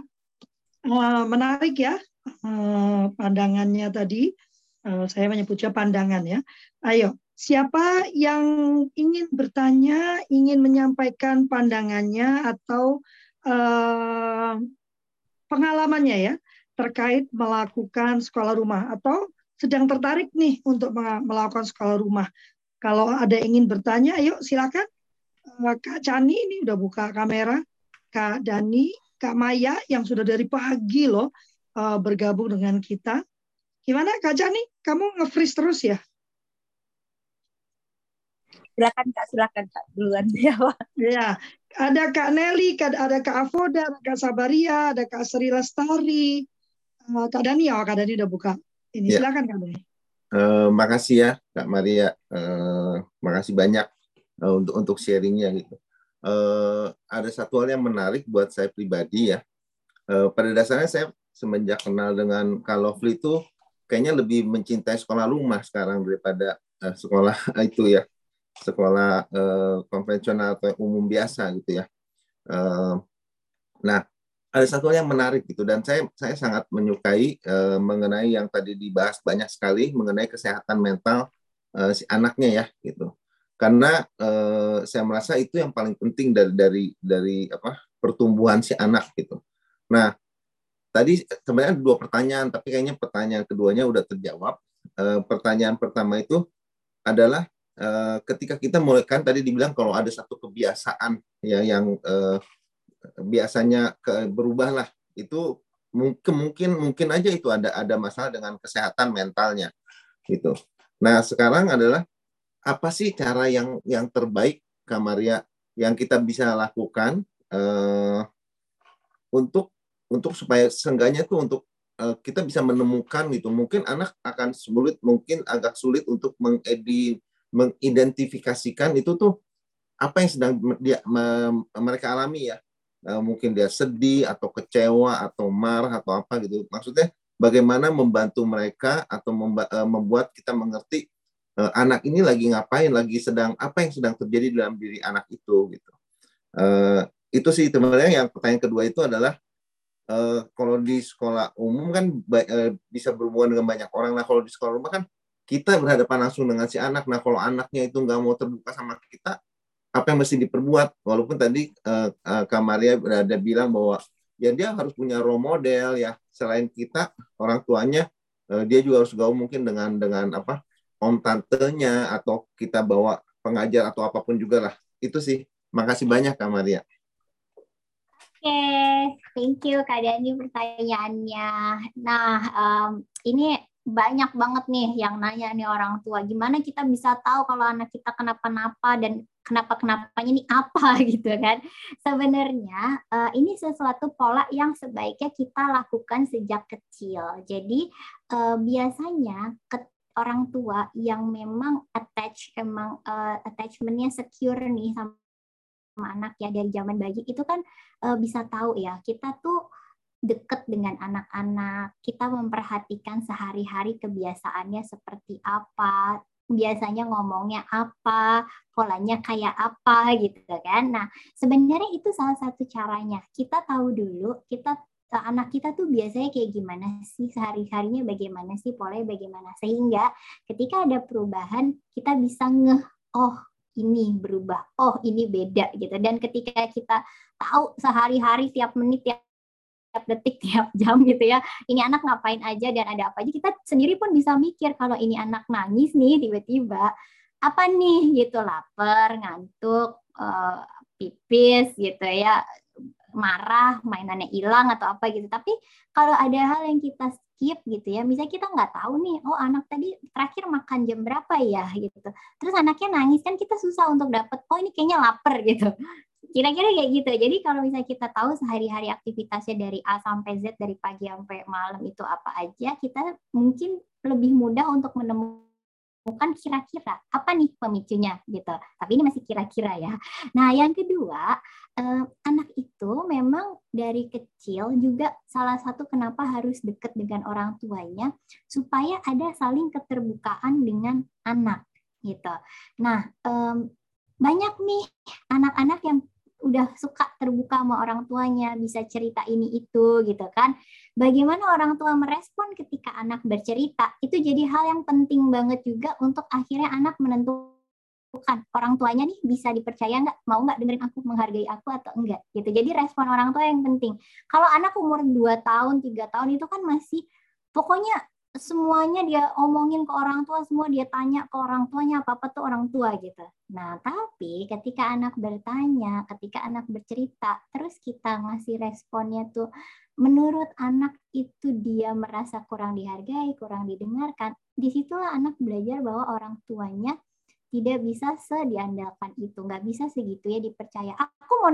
menarik ya Eh, pandangannya tadi, uh, saya menyebutnya pandangan ya. Ayo, siapa yang ingin bertanya, ingin menyampaikan pandangannya atau pengalamannya ya terkait melakukan sekolah rumah atau sedang tertarik nih untuk melakukan sekolah rumah. Kalau ada ingin bertanya, ayo silakan. Kak Cani ini udah buka kamera. Kak Dani, Kak Maya yang sudah dari pagi loh uh, bergabung dengan kita. Gimana Kak Jani? Kamu nge-freeze terus ya? Silakan Kak, silakan Kak duluan ya. Ya, ada Kak Nelly, ada Kak Avoda, ada Kak Sabaria, ada Kak Sri Lestari, uh, Kak Dani ya, Kak Dani udah buka. Ini ya. silakan Kak Dani. Uh, makasih ya Kak Maria, uh, makasih banyak uh, untuk untuk sharingnya gitu. Uh, ada satu hal yang menarik buat saya pribadi ya. Uh, pada dasarnya saya semenjak kenal dengan Kak Lovely itu kayaknya lebih mencintai sekolah rumah sekarang daripada uh, sekolah itu ya sekolah uh, konvensional atau umum biasa gitu ya. Uh, nah ada satu yang menarik gitu dan saya saya sangat menyukai uh, mengenai yang tadi dibahas banyak sekali mengenai kesehatan mental uh, si anaknya ya gitu karena uh, saya merasa itu yang paling penting dari dari dari apa pertumbuhan si anak gitu. Nah Tadi sebenarnya dua pertanyaan, tapi kayaknya pertanyaan keduanya udah terjawab. E, pertanyaan pertama itu adalah e, ketika kita mulai kan tadi dibilang kalau ada satu kebiasaan ya yang e, biasanya ke, berubah lah itu mungkin mungkin mungkin aja itu ada ada masalah dengan kesehatan mentalnya gitu. Nah sekarang adalah apa sih cara yang yang terbaik Kamaria yang kita bisa lakukan uh, untuk untuk supaya seenggaknya tuh untuk uh, kita bisa menemukan gitu. Mungkin anak akan sulit mungkin agak sulit untuk mengedi mengidentifikasikan itu tuh apa yang sedang dia me, mereka alami ya uh, mungkin dia sedih atau kecewa atau marah atau apa gitu maksudnya bagaimana membantu mereka atau eh, membuat kita mengerti uh, anak ini lagi ngapain, lagi sedang apa yang sedang terjadi dalam diri anak itu gitu. Uh, itu sih sebenarnya yang pertanyaan kedua itu adalah uh, kalau di sekolah umum kan uh, bisa berhubungan dengan banyak orang. Nah kalau di sekolah rumah kan kita berhadapan langsung dengan si anak. Nah kalau anaknya itu nggak mau terbuka sama kita, apa yang mesti diperbuat? Walaupun tadi uh, uh, Kak Maria berada bilang bahwa ya dia harus punya role model ya. Selain kita orang tuanya, uh, dia juga harus gaul mungkin dengan dengan apa om tantenya atau kita bawa pengajar atau apa pun juga lah. Itu sih. Makasih banyak Kak Maria. Oke, okay. thank you Kak Dani pertanyaannya. Nah, um, ini banyak banget nih yang nanya nih orang tua gimana kita bisa tahu kalau anak kita kenapa-napa dan kenapa-kenapanya ini apa gitu kan. Sebenarnya uh, ini sesuatu pola yang sebaiknya kita lakukan sejak kecil. Jadi uh, biasanya orang tua yang memang attach emang uh, attachmentnya secure nih sama, anak ya dari zaman bayi itu kan uh, bisa tahu ya kita tuh deket dengan anak-anak kita memperhatikan sehari-hari kebiasaannya seperti apa biasanya ngomongnya apa, polanya kayak apa gitu kan. Nah, sebenarnya itu salah satu caranya. Kita tahu dulu, kita Eh, anak kita tuh biasanya kayak gimana sih? Sehari-harinya bagaimana sih? Polanya bagaimana? Sehingga ketika ada perubahan kita bisa ngeh oh ini berubah. Oh ini beda gitu. Dan ketika kita tahu sehari-hari tiap menit tiap tiap detik tiap jam gitu ya ini anak ngapain aja dan ada apa aja kita sendiri pun bisa mikir kalau ini anak nangis nih tiba-tiba apa nih gitu lapar ngantuk uh, pipis gitu ya marah, mainannya hilang atau apa gitu. Tapi kalau ada hal yang kita skip gitu ya, misalnya kita nggak tahu nih, oh anak tadi terakhir makan jam berapa ya gitu. Terus anaknya nangis kan kita susah untuk dapat, oh ini kayaknya lapar gitu. Kira-kira kayak gitu. Jadi kalau misalnya kita tahu sehari-hari aktivitasnya dari A sampai Z, dari pagi sampai malam itu apa aja, kita mungkin lebih mudah untuk menemukan kira-kira apa nih pemicunya gitu. Tapi ini masih kira-kira ya. Nah, yang kedua, eh, anak itu memang dari kecil juga salah satu kenapa harus dekat dengan orang tuanya supaya ada saling keterbukaan dengan anak gitu. Nah, eh, banyak nih anak-anak yang udah suka terbuka sama orang tuanya, bisa cerita ini itu gitu kan. Bagaimana orang tua merespon ketika anak bercerita, itu jadi hal yang penting banget juga untuk akhirnya anak menentukan orang tuanya nih bisa dipercaya nggak, mau nggak dengerin aku, menghargai aku atau enggak gitu. Jadi respon orang tua yang penting. Kalau anak umur 2 tahun, tiga tahun itu kan masih pokoknya semuanya dia omongin ke orang tua, semua dia tanya ke orang tuanya apa-apa tuh orang tua gitu. Nah, tapi ketika anak bertanya, ketika anak bercerita, terus kita ngasih responnya tuh menurut anak itu dia merasa kurang dihargai, kurang didengarkan, di situlah anak belajar bahwa orang tuanya tidak bisa sediandalkan itu, nggak bisa segitu ya dipercaya. Aku mau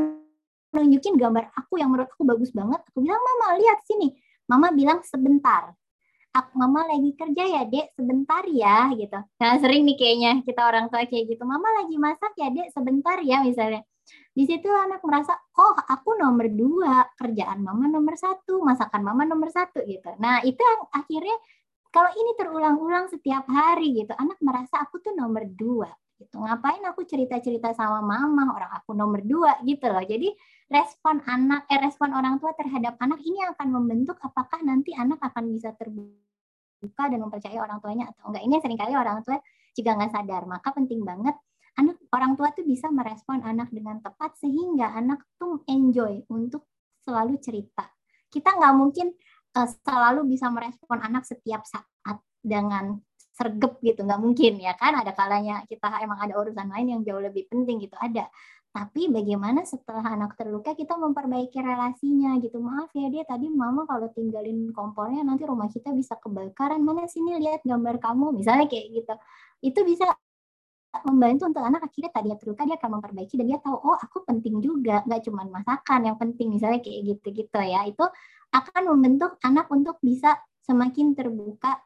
nunjukin gambar aku yang menurut aku bagus banget, aku bilang, Mama lihat sini. Mama bilang sebentar, mama lagi kerja ya dek? Sebentar ya gitu. Nah sering nih kayaknya kita orang tua kayak gitu mama lagi masak ya dek? Sebentar ya misalnya. Di situ anak merasa oh aku nomor dua kerjaan mama nomor satu masakan mama nomor satu gitu. Nah itu yang akhirnya kalau ini terulang-ulang setiap hari gitu anak merasa aku tuh nomor dua gitu. Ngapain aku cerita-cerita sama mama? Orang aku nomor dua gitu loh. Jadi respon anak eh respon orang tua terhadap anak ini akan membentuk apakah nanti anak akan bisa terbuka dan mempercayai orang tuanya atau enggak. Ini sering kali orang tua juga nggak sadar. Maka penting banget anak orang tua tuh bisa merespon anak dengan tepat sehingga anak tuh enjoy untuk selalu cerita. Kita nggak mungkin uh, selalu bisa merespon anak setiap saat dengan sergep gitu. Nggak mungkin ya kan? Ada kalanya kita emang ada urusan lain yang jauh lebih penting gitu. Ada tapi bagaimana setelah anak terluka kita memperbaiki relasinya gitu. Maaf ya dia tadi mama kalau tinggalin kompornya nanti rumah kita bisa kebakaran. Mana sini lihat gambar kamu misalnya kayak gitu. Itu bisa membantu untuk anak akhirnya tadinya terluka dia akan memperbaiki dan dia tahu oh aku penting juga nggak cuma masakan yang penting misalnya kayak gitu gitu ya itu akan membentuk anak untuk bisa semakin terbuka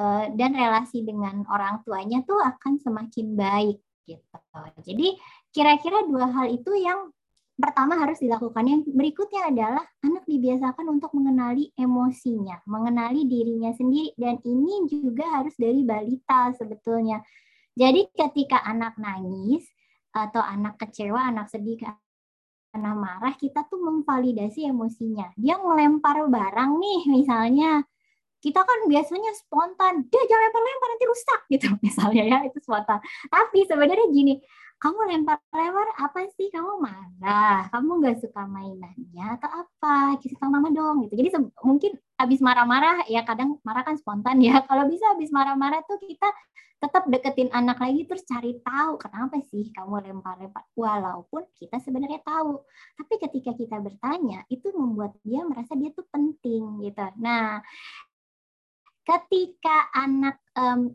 uh, dan relasi dengan orang tuanya tuh akan semakin baik gitu jadi kira-kira dua hal itu yang pertama harus dilakukan. Yang berikutnya adalah anak dibiasakan untuk mengenali emosinya, mengenali dirinya sendiri dan ini juga harus dari balita sebetulnya. Jadi ketika anak nangis atau anak kecewa, anak sedih karena marah, kita tuh memvalidasi emosinya. Dia ngelempar barang nih misalnya kita kan biasanya spontan dia jangan lempar-lempar nanti rusak gitu misalnya ya itu spontan tapi sebenarnya gini kamu lempar-lempar apa sih? Kamu marah. Kamu nggak suka mainannya atau apa? Kisah sama mama dong gitu. Jadi mungkin habis marah-marah ya kadang marah kan spontan ya. Kalau bisa habis marah-marah tuh kita tetap deketin anak lagi terus cari tahu kenapa sih kamu lempar-lempar. Walaupun kita sebenarnya tahu tapi ketika kita bertanya itu membuat dia merasa dia tuh penting gitu. Nah ketika anak um,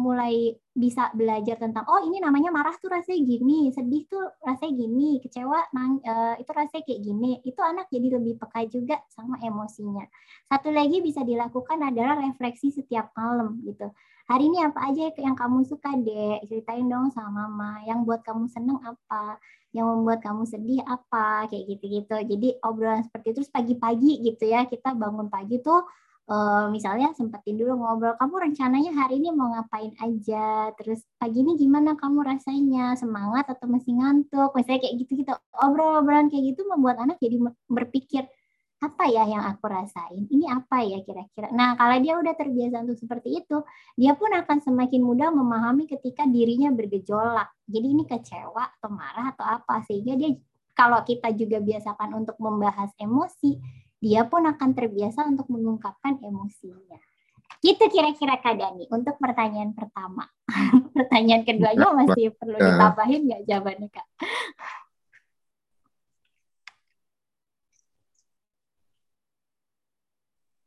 mulai bisa belajar tentang oh ini namanya marah tuh rasanya gini, sedih tuh rasanya gini, kecewa nang, uh, itu rasanya kayak gini, itu anak jadi lebih peka juga sama emosinya. Satu lagi bisa dilakukan adalah refleksi setiap malam gitu. Hari ini apa aja yang kamu suka deh, ceritain dong sama mama. Yang buat kamu seneng apa, yang membuat kamu sedih apa, kayak gitu-gitu. Jadi obrolan seperti itu terus pagi-pagi gitu ya, kita bangun pagi tuh uh, misalnya sempetin dulu ngobrol kamu rencananya hari ini mau ngapain aja? Terus pagi ini gimana kamu rasanya? Semangat atau masih ngantuk? Misalnya kayak gitu gitu obrol-obrolan kayak gitu membuat anak jadi berpikir apa ya yang aku rasain? Ini apa ya kira-kira? Nah kalau dia udah terbiasa untuk seperti itu dia pun akan semakin mudah memahami ketika dirinya bergejolak. Jadi ini kecewa atau marah atau apa sehingga dia kalau kita juga biasakan untuk membahas emosi dia pun akan terbiasa untuk mengungkapkan emosinya. Gitu kira-kira Kak Dani untuk pertanyaan pertama. pertanyaan keduanya masih perlu ditambahin nggak jawabannya Kak?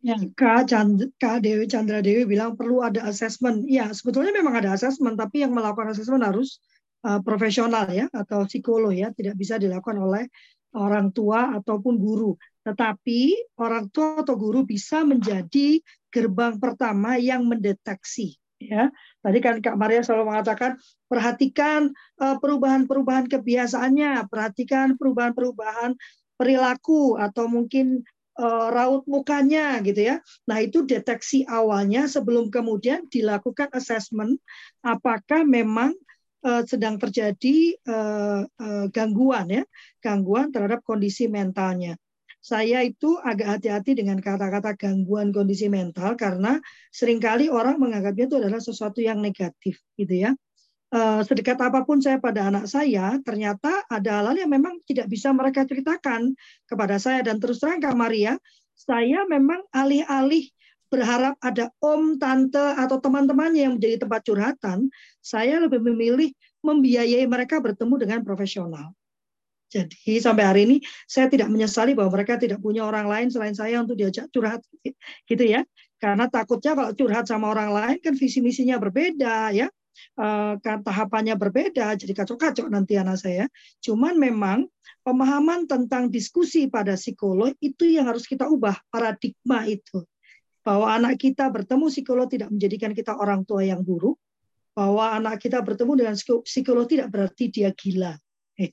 Ya, Kak, Cand Kak Dewi Chandra Dewi bilang perlu ada assessment. Ya, sebetulnya memang ada assessment, tapi yang melakukan assessment harus uh, profesional ya atau psikolog ya, tidak bisa dilakukan oleh orang tua ataupun guru. Tetapi orang tua atau guru bisa menjadi gerbang pertama yang mendeteksi. Ya, tadi kan Kak Maria selalu mengatakan perhatikan eh, perubahan-perubahan kebiasaannya, perhatikan perubahan-perubahan perilaku atau mungkin uh, raut mukanya gitu ya. Nah, itu deteksi awalnya sebelum kemudian dilakukan assessment apakah memang sedang terjadi uh, uh, gangguan ya, gangguan terhadap kondisi mentalnya saya itu agak hati-hati dengan kata-kata gangguan kondisi mental karena sering kali orang menganggapnya itu adalah sesuatu yang negatif gitu ya. Sedekat apa pun saya pada anak saya, ternyata ada hal-hal yang memang tidak bisa mereka ceritakan kepada saya dan terus terang Kak Maria, saya memang alih-alih berharap ada om, tante atau teman-temannya yang menjadi tempat curhatan, saya lebih memilih membiayai mereka bertemu dengan profesional. Jadi sampai hari ini saya tidak menyesali bahwa mereka tidak punya orang lain selain saya untuk diajak curhat gitu ya. Karena takutnya kalau curhat sama orang lain kan visi misinya berbeda ya. Uh, tahapannya berbeda jadi kacau-kacau nanti anak saya. Cuman memang pemahaman tentang diskusi pada psikolog itu yang harus kita ubah paradigma itu. Bahwa anak kita bertemu psikolog tidak menjadikan kita orang tua yang buruk, bahwa anak kita bertemu dengan psikolog tidak berarti dia gila.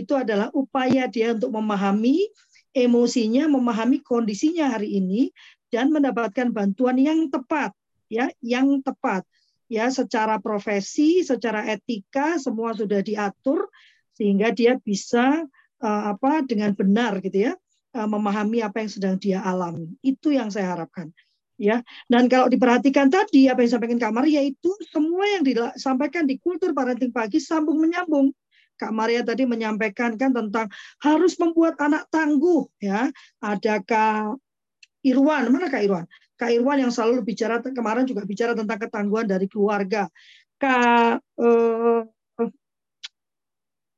itu adalah upaya dia untuk memahami emosinya, memahami kondisinya hari ini dan mendapatkan bantuan yang tepat, ya, yang tepat. Ya, secara profesi, secara etika semua sudah diatur sehingga dia bisa uh, apa dengan benar gitu ya, memahami apa yang sedang dia alami. Itu yang saya harapkan ya. Dan kalau diperhatikan tadi apa yang disampaikan Kak Maria itu semua yang disampaikan di kultur parenting pagi sambung menyambung. Kak Maria tadi menyampaikan kan tentang harus membuat anak tangguh ya. Ada Kak Irwan, mana Kak Irwan? Kak Irwan yang selalu bicara kemarin juga bicara tentang ketangguhan dari keluarga. Kak eh,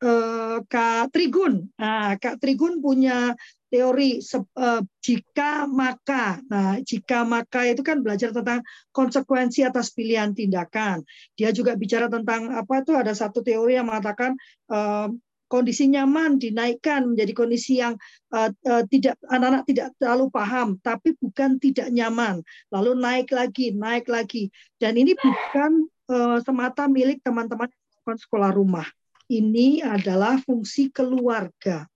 eh, Kak Trigun. Nah, Kak Trigun punya teori uh, jika maka. Nah, jika maka itu kan belajar tentang konsekuensi atas pilihan tindakan. Dia juga bicara tentang apa itu ada satu teori yang mengatakan uh, kondisi nyaman dinaikkan menjadi kondisi yang uh, uh, tidak anak-anak tidak terlalu paham, tapi bukan tidak nyaman. Lalu naik lagi, naik lagi. Dan ini bukan uh, semata milik teman-teman sekolah rumah ini adalah fungsi keluarga.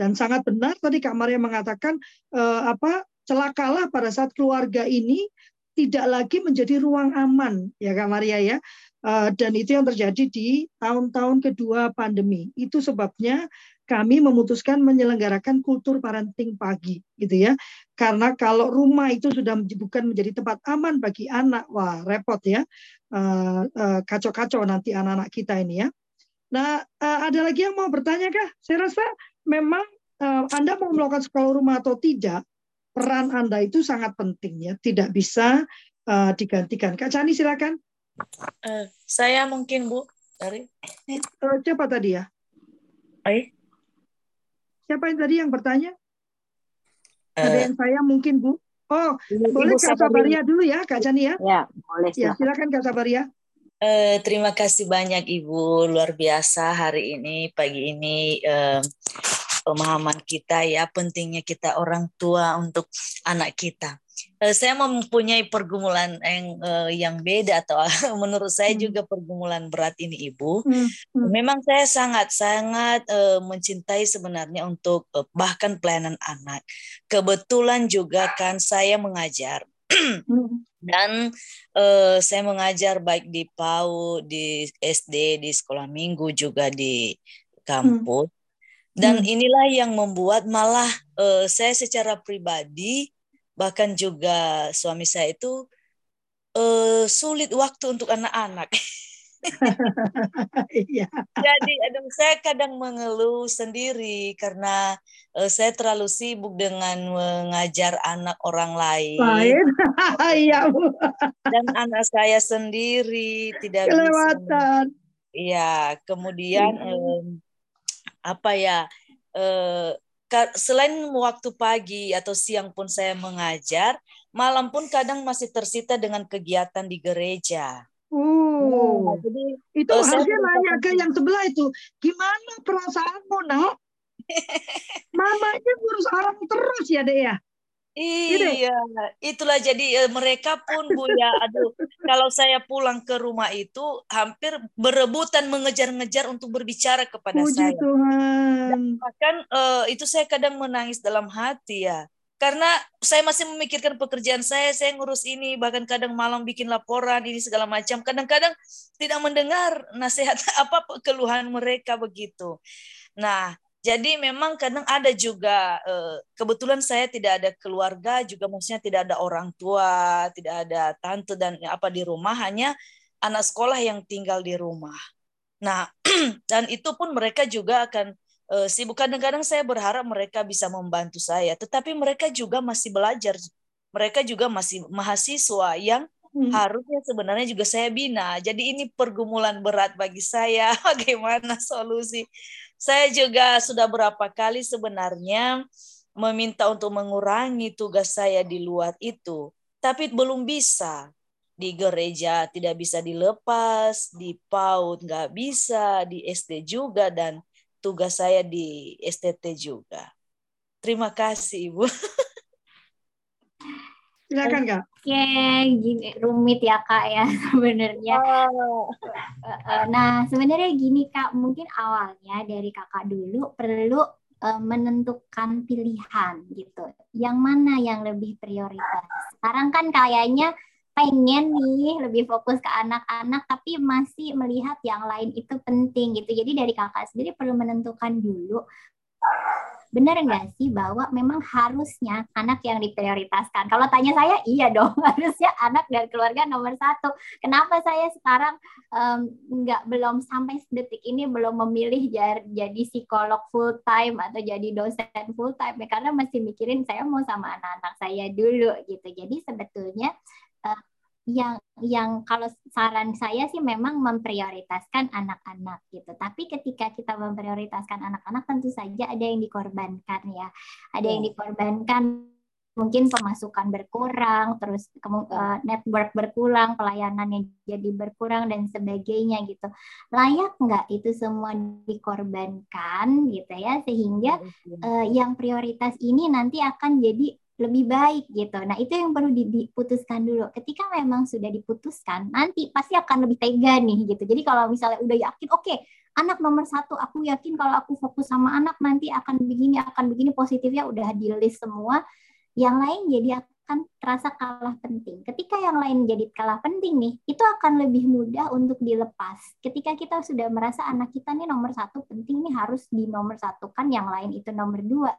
Dan sangat benar tadi Kak Maria mengatakan eh, apa celakalah pada saat keluarga ini tidak lagi menjadi ruang aman ya Kak Maria ya. Uh, dan itu yang terjadi di tahun-tahun kedua pandemi. Itu sebabnya kami memutuskan menyelenggarakan kultur parenting pagi gitu ya karena kalau rumah itu sudah bukan menjadi tempat aman bagi anak wah repot ya uh, uh, kacau-kacau nanti anak-anak kita ini ya nah uh, ada lagi yang mau bertanya kah saya rasa memang uh, anda mau melakukan sekolah rumah atau tidak peran anda itu sangat penting ya tidak bisa uh, digantikan kak Cani silakan uh, saya mungkin bu dari uh, siapa tadi ya Ay. Siapa yang tadi yang bertanya? Uh, Ada yang saya mungkin Bu. Oh, Ibu, boleh Kak Sabaria dulu ya, Kak Jani ya? Ya, boleh. Ya, silakan Kak Sabaria. Uh, terima kasih banyak Ibu, luar biasa hari ini, pagi ini uh, pemahaman kita ya, pentingnya kita orang tua untuk anak kita. Uh, saya mempunyai pergumulan yang uh, yang beda atau menurut saya hmm. juga pergumulan berat ini ibu. Hmm. Hmm. Memang saya sangat sangat uh, mencintai sebenarnya untuk uh, bahkan pelayanan anak. Kebetulan juga kan saya mengajar. Dan uh, saya mengajar baik di PAU, di SD, di sekolah minggu juga di kampus. Hmm. Dan hmm. inilah yang membuat malah uh, saya secara pribadi bahkan juga suami saya itu uh, sulit waktu untuk anak-anak. Iya. Jadi aduh saya kadang mengeluh sendiri karena uh, saya terlalu sibuk dengan mengajar anak orang lain. Lain. Iya, Dan anak saya sendiri tidak Kelewatan. bisa. Iya, kemudian um, apa ya? Uh, selain waktu pagi atau siang pun saya mengajar, malam pun kadang masih tersita dengan kegiatan di gereja. Nah, jadi itu uh, harusnya nanya ke yang sebelah itu, gimana perasaanmu, nak? Mamanya ngurus orang terus ya, Dek ya? Iya, itulah jadi uh, mereka pun Bu ya, aduh, kalau saya pulang ke rumah itu hampir berebutan mengejar-ngejar untuk berbicara kepada Puji saya. Tuhan. Dan bahkan uh, itu saya kadang menangis dalam hati ya. Karena saya masih memikirkan pekerjaan saya, saya ngurus ini, bahkan kadang malam bikin laporan ini segala macam. Kadang-kadang tidak mendengar nasihat apa keluhan mereka begitu. Nah, jadi memang kadang ada juga eh, kebetulan saya tidak ada keluarga juga maksudnya tidak ada orang tua, tidak ada tante dan apa di rumah hanya anak sekolah yang tinggal di rumah. Nah, dan itu pun mereka juga akan uh, sibuk kadang-kadang saya berharap mereka bisa membantu saya, tetapi mereka juga masih belajar. Mereka juga masih mahasiswa yang hmm. harusnya sebenarnya juga saya bina. Jadi ini pergumulan berat bagi saya bagaimana solusi saya juga sudah berapa kali sebenarnya meminta untuk mengurangi tugas saya di luar itu, tapi belum bisa. Di gereja tidak bisa dilepas, di PAUD nggak bisa, di SD juga, dan tugas saya di STT juga. Terima kasih, Ibu. Silakan kak. Oke, gini rumit ya kak ya sebenarnya. Oh. Nah sebenarnya gini kak, mungkin awalnya dari kakak dulu perlu uh, menentukan pilihan gitu. Yang mana yang lebih prioritas? Sekarang kan kayaknya pengen nih lebih fokus ke anak-anak tapi masih melihat yang lain itu penting gitu. Jadi dari kakak sendiri perlu menentukan dulu benar nggak sih bahwa memang harusnya anak yang diprioritaskan? Kalau tanya saya, iya dong, harusnya anak dan keluarga nomor satu. Kenapa saya sekarang um, nggak belum sampai detik ini belum memilih jadi psikolog full time atau jadi dosen full time? Ya, karena masih mikirin saya mau sama anak-anak saya dulu gitu. Jadi sebetulnya uh, yang yang kalau saran saya sih memang memprioritaskan anak-anak gitu. Tapi ketika kita memprioritaskan anak-anak tentu saja ada yang dikorbankan ya. Ada yang dikorbankan mungkin pemasukan berkurang, terus uh, network berkurang, pelayanannya jadi berkurang dan sebagainya gitu. Layak nggak itu semua dikorbankan gitu ya sehingga uh, yang prioritas ini nanti akan jadi lebih baik gitu. Nah itu yang perlu diputuskan dulu. Ketika memang sudah diputuskan, nanti pasti akan lebih tega nih gitu. Jadi kalau misalnya udah yakin, oke okay, anak nomor satu aku yakin kalau aku fokus sama anak nanti akan begini akan begini positifnya udah di list semua yang lain jadi akan terasa kalah penting. Ketika yang lain jadi kalah penting nih, itu akan lebih mudah untuk dilepas. Ketika kita sudah merasa anak kita nih nomor satu penting nih harus di nomor satu kan yang lain itu nomor dua.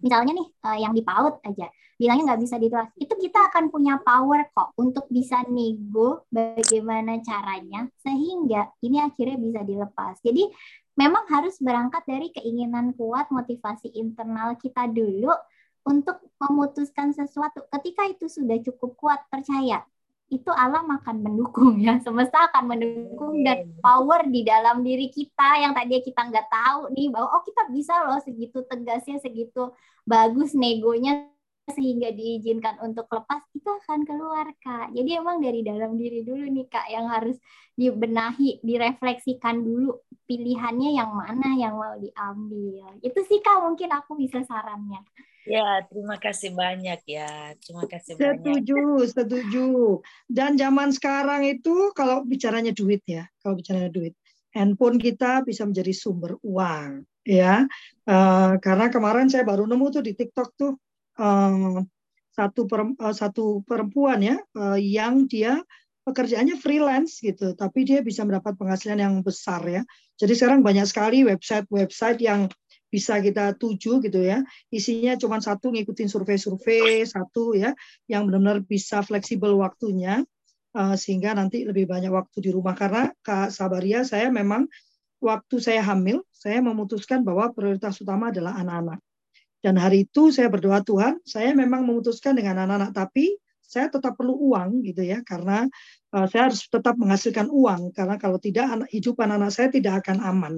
Misalnya nih eh, yang di PAUD aja, bilangnya nggak bisa ditulis. Itu kita akan punya power kok untuk bisa nego bagaimana caranya sehingga ini akhirnya bisa dilepas. Jadi memang harus berangkat dari keinginan kuat, motivasi internal kita dulu untuk memutuskan sesuatu. Ketika itu sudah cukup kuat, percaya itu alam akan mendukung ya, semesta akan mendukung dan power di dalam diri kita yang tadi kita nggak tahu nih bahwa oh kita bisa loh segitu tegasnya, segitu bagus negonya sehingga diizinkan untuk lepas itu akan keluar kak. Jadi emang dari dalam diri dulu nih kak yang harus dibenahi, direfleksikan dulu pilihannya yang mana yang mau diambil. Itu sih kak mungkin aku bisa sarannya. Ya, terima kasih banyak ya. Terima kasih setuju, banyak. Setuju, setuju. Dan zaman sekarang itu kalau bicaranya duit ya, kalau bicaranya duit, handphone kita bisa menjadi sumber uang ya. Uh, karena kemarin saya baru nemu tuh di TikTok tuh uh, satu per, uh, satu perempuan ya uh, yang dia pekerjaannya freelance gitu, tapi dia bisa mendapat penghasilan yang besar ya. Jadi sekarang banyak sekali website-website yang bisa kita tuju gitu ya. Isinya cuma satu ngikutin survei-survei satu ya yang benar-benar bisa fleksibel waktunya uh, sehingga nanti lebih banyak waktu di rumah karena Kak Sabaria saya memang waktu saya hamil saya memutuskan bahwa prioritas utama adalah anak-anak. Dan hari itu saya berdoa Tuhan, saya memang memutuskan dengan anak-anak tapi saya tetap perlu uang gitu ya karena uh, saya harus tetap menghasilkan uang karena kalau tidak anak hidup anak-anak saya tidak akan aman.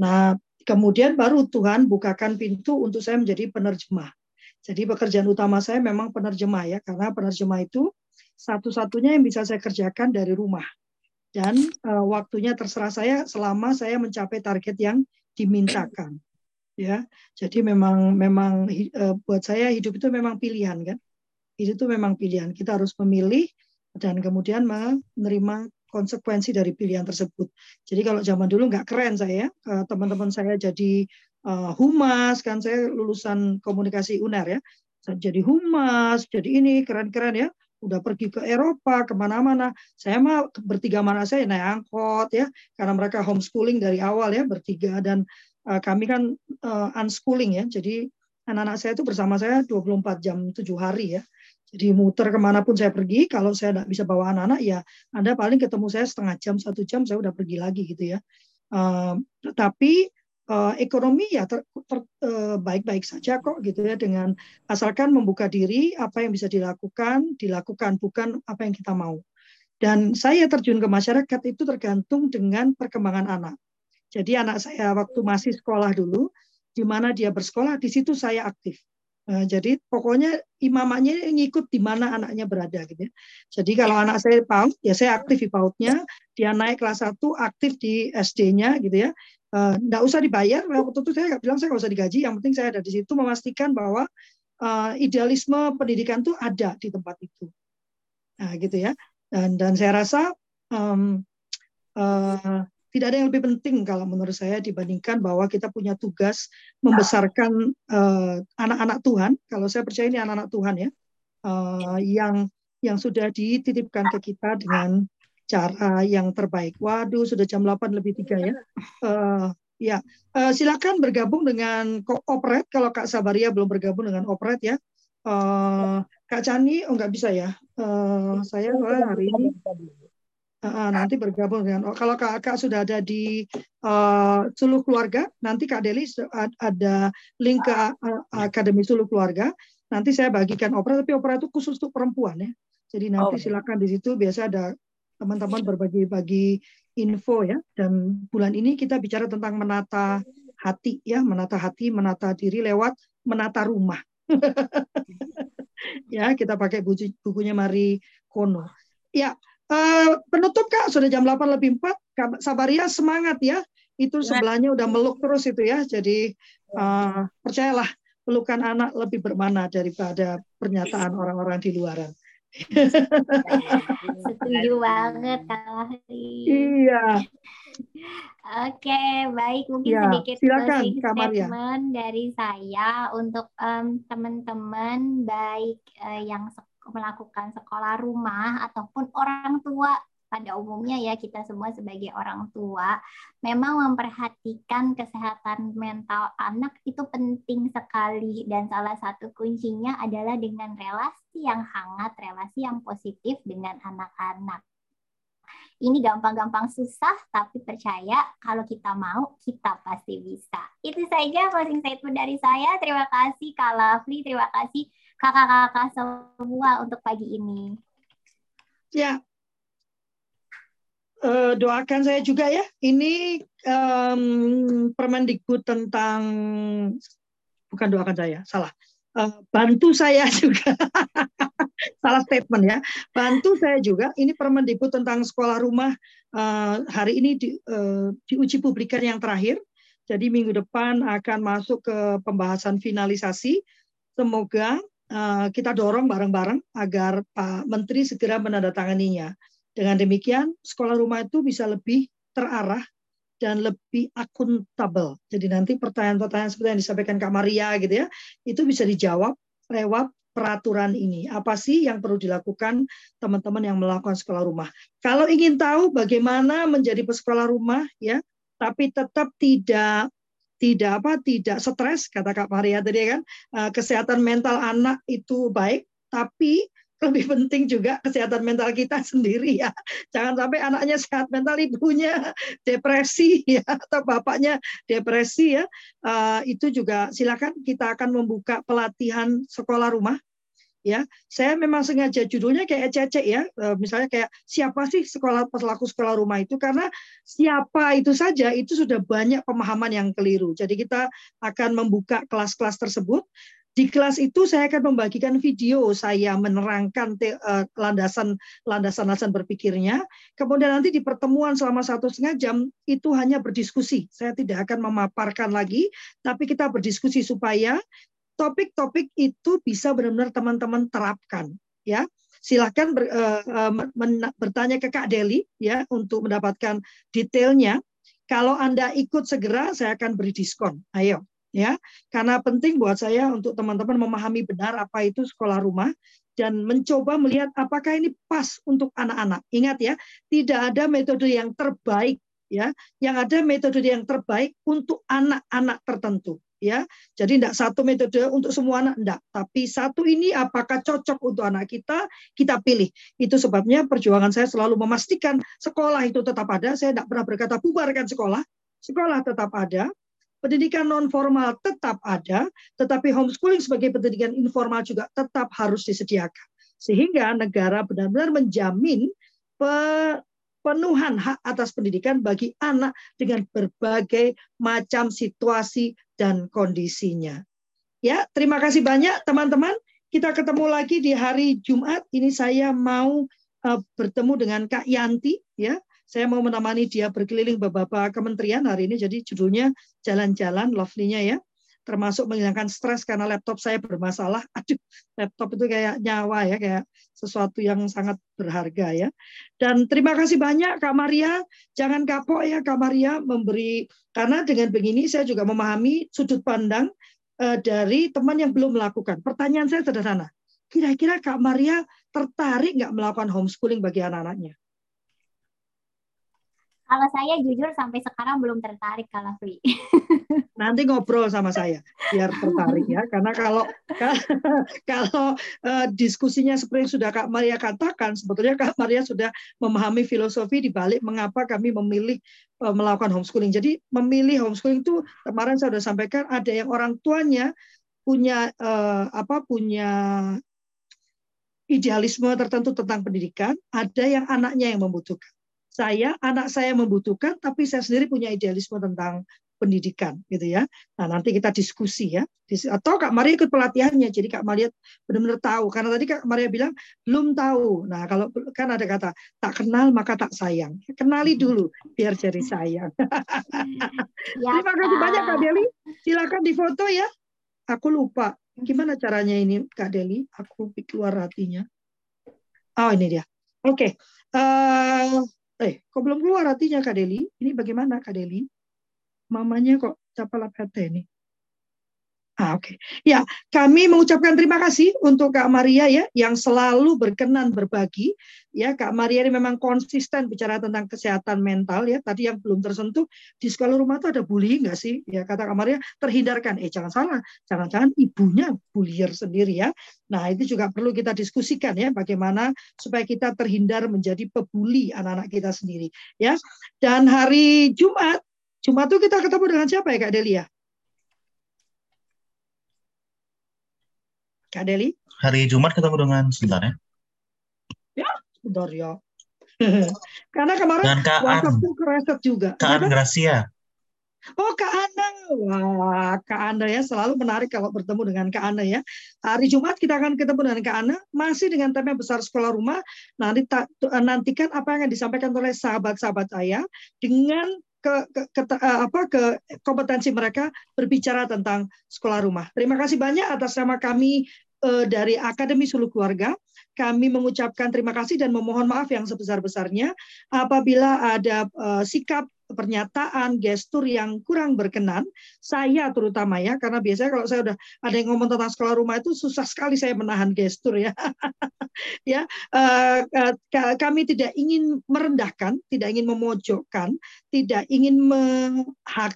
Nah, Kemudian baru Tuhan bukakan pintu untuk saya menjadi penerjemah. Jadi pekerjaan utama saya memang penerjemah ya, karena penerjemah itu satu-satunya yang bisa saya kerjakan dari rumah. Dan uh, waktunya terserah saya selama saya mencapai target yang dimintakan. Ya, jadi memang memang uh, buat saya hidup itu memang pilihan kan. Itu memang pilihan. Kita harus memilih dan kemudian menerima konsekuensi dari pilihan tersebut. Jadi kalau zaman dulu nggak keren saya, eh, teman-teman saya jadi uh, humas kan saya lulusan komunikasi UNER ya, saya jadi humas, jadi ini keren-keren ya, udah pergi ke Eropa ke mana-mana. Saya mah bertiga mana saya naik angkot ya, karena mereka homeschooling dari awal ya bertiga dan uh, kami kan unschooling ya, jadi anak-anak saya itu bersama saya 24 jam 7 hari ya. Jadi muter ke mana pun saya pergi, kalau saya tidak bisa bawa anak-anak, ya Anda paling ketemu saya setengah jam, satu jam, saya udah pergi lagi gitu ya. Uh, tapi uh, ekonomi ya uh, baik-baik saja kok gitu ya dengan asalkan membuka diri apa yang bisa dilakukan, dilakukan bukan apa yang kita mau. Dan saya terjun ke masyarakat itu tergantung dengan perkembangan anak. Jadi anak saya waktu masih sekolah dulu, di mana dia bersekolah, di situ saya aktif Nah, jadi pokoknya imamanya ngikut di mana anaknya berada gitu ya. Jadi kalau anak saya PAUD, ya saya aktif di PAUD-nya, dia naik kelas 1 aktif di SD-nya gitu ya. Enggak uh, usah dibayar, waktu itu saya nggak bilang saya nggak usah digaji, yang penting saya ada di situ memastikan bahwa uh, idealisme pendidikan itu ada di tempat itu. Nah, gitu ya. Dan dan saya rasa um, uh, tidak ada yang lebih penting kalau menurut saya dibandingkan bahwa kita punya tugas membesarkan eh, anak-anak uh, Tuhan. Kalau saya percaya ini anak-anak Tuhan ya, uh, yang yang sudah dititipkan ke kita dengan cara yang terbaik. Waduh, sudah jam 8 lebih tiga ya. Uh, ya, uh, silakan bergabung dengan Operet kalau Kak Sabaria belum bergabung dengan Operet ya. Uh, Kak Cani, oh nggak bisa ya. Uh, saya hari ini Uh, nanti bergabung dengan oh, kalau kakak sudah ada di uh, Suluh Keluarga, nanti Kak Deli ada link ke uh, Akademi Suluh Keluarga. Nanti saya bagikan opera, tapi opera itu khusus untuk perempuan ya. Jadi nanti oh. silakan di situ biasa ada teman-teman berbagi-bagi info ya. Dan bulan ini kita bicara tentang menata hati ya, menata hati, menata diri lewat menata rumah. ya, kita pakai buku, bukunya Mari Kono. Ya, Uh, penutup Kak, sudah jam 8 lebih 4. Kak Sabaria semangat ya. Itu sebelahnya udah meluk terus itu ya. Jadi uh, percayalah pelukan anak lebih bermana daripada pernyataan orang-orang di luaran. Setuju banget Kak Iya. Oke, baik. Mungkin ya, sedikit silakan, closing statement dari saya untuk um, teman-teman baik uh, yang melakukan sekolah rumah ataupun orang tua pada umumnya ya kita semua sebagai orang tua memang memperhatikan kesehatan mental anak itu penting sekali dan salah satu kuncinya adalah dengan relasi yang hangat, relasi yang positif dengan anak-anak. Ini gampang-gampang susah, tapi percaya kalau kita mau, kita pasti bisa. Itu saja closing statement dari saya. Terima kasih Kak Lovely, terima kasih kakak-kakak semua untuk pagi ini. Ya, uh, doakan saya juga ya. Ini um, Permendikbud tentang bukan doakan saya, salah. Uh, bantu saya juga. salah statement ya. Bantu saya juga. Ini Permendikbud tentang sekolah rumah uh, hari ini di, uh, diuji publikan yang terakhir. Jadi minggu depan akan masuk ke pembahasan finalisasi. Semoga kita dorong bareng-bareng agar Pak Menteri segera menandatanganinya. Dengan demikian, sekolah rumah itu bisa lebih terarah dan lebih akuntabel. Jadi nanti pertanyaan-pertanyaan seperti yang disampaikan Kak Maria gitu ya, itu bisa dijawab lewat peraturan ini. Apa sih yang perlu dilakukan teman-teman yang melakukan sekolah rumah? Kalau ingin tahu bagaimana menjadi pesekolah rumah ya, tapi tetap tidak tidak apa tidak stres kata Kak Maria tadi kan eh, kesehatan mental anak itu baik tapi lebih penting juga kesehatan mental kita sendiri ya. Jangan sampai anaknya sehat mental, ibunya depresi ya atau bapaknya depresi ya. Uh, itu juga silakan kita akan membuka pelatihan sekolah rumah ya. Saya memang sengaja judulnya kayak cecek ya. Uh, misalnya kayak siapa sih sekolah pelaku sekolah rumah itu karena siapa itu saja itu sudah banyak pemahaman yang keliru. Jadi kita akan membuka kelas-kelas tersebut di kelas itu saya akan membagikan video saya menerangkan eh, landasan landasan landasan berpikirnya. Kemudian nanti di pertemuan selama satu setengah jam itu hanya berdiskusi. Saya tidak akan memaparkan lagi, tapi kita berdiskusi supaya topik-topik itu bisa benar-benar teman-teman terapkan. Ya, silahkan ber, uh, men, bertanya ke Kak Deli ya untuk mendapatkan detailnya. Kalau Anda ikut segera, saya akan beri diskon. Ayo, ya karena penting buat saya untuk teman-teman memahami benar apa itu sekolah rumah dan mencoba melihat apakah ini pas untuk anak-anak. Ingat ya, tidak ada metode yang terbaik ya. Yang ada metode yang terbaik untuk anak-anak tertentu ya. Jadi tidak satu metode untuk semua anak tidak, tapi satu ini apakah cocok untuk anak kita, kita pilih. Itu sebabnya perjuangan saya selalu memastikan sekolah itu tetap ada. Saya tidak pernah berkata bubarkan sekolah. Sekolah tetap ada, Pendidikan non formal tetap ada, tetapi homeschooling sebagai pendidikan informal juga tetap harus disediakan. Sehingga negara benar-benar menjamin penuhan hak atas pendidikan bagi anak dengan berbagai macam situasi dan kondisinya. Ya, terima kasih banyak teman-teman. Kita ketemu lagi di hari Jumat. Ini saya mau uh, bertemu dengan Kak Yanti ya saya mau menemani dia berkeliling beberapa kementerian hari ini, jadi judulnya Jalan-Jalan, lovely-nya ya. Termasuk menghilangkan stres karena laptop saya bermasalah. Aduh, laptop itu kayak nyawa ya, kayak sesuatu yang sangat berharga ya. Dan terima kasih banyak Kak Maria. Jangan kapok ya Kak Maria memberi, karena dengan begini saya juga memahami sudut pandang uh, dari teman yang belum melakukan. Pertanyaan saya sederhana. Kira-kira Kak Maria tertarik nggak melakukan homeschooling bagi anak-anaknya? Kalau saya jujur sampai sekarang belum tertarik kalau free. Nanti ngobrol sama saya biar tertarik ya. Karena kalau kalau uh, diskusinya seperti yang sudah Kak Maria katakan, sebetulnya Kak Maria sudah memahami filosofi di balik mengapa kami memilih uh, melakukan homeschooling. Jadi memilih homeschooling itu kemarin saya sudah sampaikan ada yang orang tuanya punya uh, apa punya idealisme tertentu tentang pendidikan, ada yang anaknya yang membutuhkan saya anak saya membutuhkan tapi saya sendiri punya idealisme tentang pendidikan gitu ya. Nah, nanti kita diskusi ya. Atau Kak Maria ikut pelatihannya. Jadi Kak Maria benar-benar tahu karena tadi Kak Maria bilang belum tahu. Nah, kalau kan ada kata tak kenal maka tak sayang. Kenali dulu biar jadi sayang. Ya, Terima kasih banyak Kak Deli. Silakan difoto ya. Aku lupa gimana caranya ini Kak Deli. Aku keluar hatinya. Oh ini dia. Oke. Okay. Uh, eh, kok belum keluar artinya Kak Deli? Ini bagaimana Kak Deli? Mamanya kok capalap hati ini? Ah, Oke, okay. ya kami mengucapkan terima kasih untuk Kak Maria ya yang selalu berkenan berbagi. Ya Kak Maria ini memang konsisten bicara tentang kesehatan mental ya. Tadi yang belum tersentuh di sekolah rumah itu ada bullying nggak sih? Ya kata Kak Maria terhindarkan. Eh jangan salah, jangan-jangan ibunya bullier sendiri ya. Nah itu juga perlu kita diskusikan ya bagaimana supaya kita terhindar menjadi pebuli anak-anak kita sendiri ya. Dan hari Jumat, Jumat itu kita ketemu dengan siapa ya Kak Delia? Kak Deli? Hari Jumat ketemu dengan sebentar ya. Ya, sebentar ya. Karena kemarin dengan Kak WhatsAppku kereset juga. Kak An Gracia. Oh Kak Ana, wah Kak Ana ya selalu menarik kalau bertemu dengan Kak Ana ya. Hari Jumat kita akan ketemu dengan Kak Ana masih dengan tema besar sekolah rumah. Nanti nantikan apa yang disampaikan oleh sahabat-sahabat saya dengan ke, ke, ke apa ke kompetensi mereka berbicara tentang sekolah rumah. Terima kasih banyak atas nama kami uh, dari Akademi Suluh Keluarga. Kami mengucapkan terima kasih dan memohon maaf yang sebesar-besarnya apabila ada uh, sikap pernyataan, gestur yang kurang berkenan, saya terutama ya, karena biasanya kalau saya udah ada yang ngomong tentang sekolah rumah itu susah sekali saya menahan gestur ya. ya, uh, uh, kami tidak ingin merendahkan, tidak ingin memojokkan, tidak ingin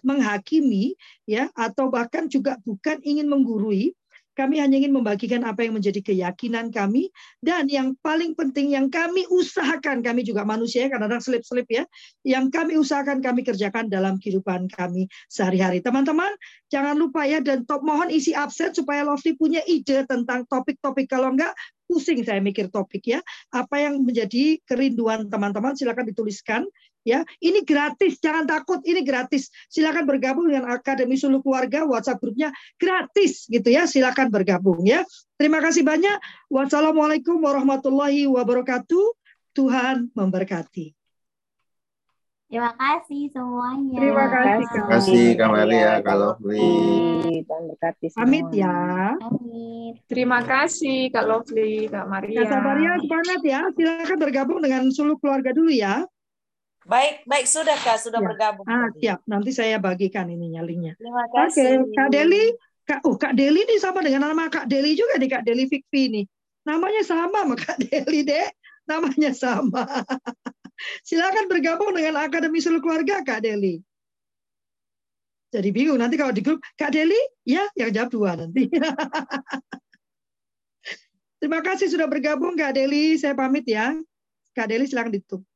menghakimi ya, atau bahkan juga bukan ingin menggurui, kami hanya ingin membagikan apa yang menjadi keyakinan kami dan yang paling penting yang kami usahakan kami juga manusia kadang-kadang selip-selip ya yang kami usahakan kami kerjakan dalam kehidupan kami sehari-hari. Teman-teman jangan lupa ya dan top mohon isi absen supaya Lovely punya ide tentang topik-topik kalau enggak pusing saya mikir topik ya. Apa yang menjadi kerinduan teman-teman silakan dituliskan ya ini gratis jangan takut ini gratis silakan bergabung dengan Akademi Suluh Keluarga WhatsApp grupnya gratis gitu ya silakan bergabung ya terima kasih banyak wassalamualaikum warahmatullahi wabarakatuh Tuhan memberkati Terima kasih semuanya. Terima kasih. Terima kasih Kak Maria, kalau Lovely. Tuhan berkati semua. Pamit ya. Terima kasih Kak Lovely, Kak Maria. Kak Maria semangat ya. Silakan bergabung dengan Suluh Keluarga dulu ya. Baik, baik sudah Kak, sudah ya. bergabung. Ah, siap. Nanti saya bagikan ininya linknya. Terima Oke, kasih. Kak Deli, Kak, oh Kak Deli ini sama dengan nama Kak Deli juga nih Kak Deli Fikfi nih. Namanya sama sama Kak Deli deh. Namanya sama. Silakan bergabung dengan Akademi Seluruh Keluarga Kak Deli. Jadi bingung nanti kalau di grup Kak Deli, ya yang jawab dua nanti. Terima kasih sudah bergabung Kak Deli. Saya pamit ya. Kak Deli silakan ditutup.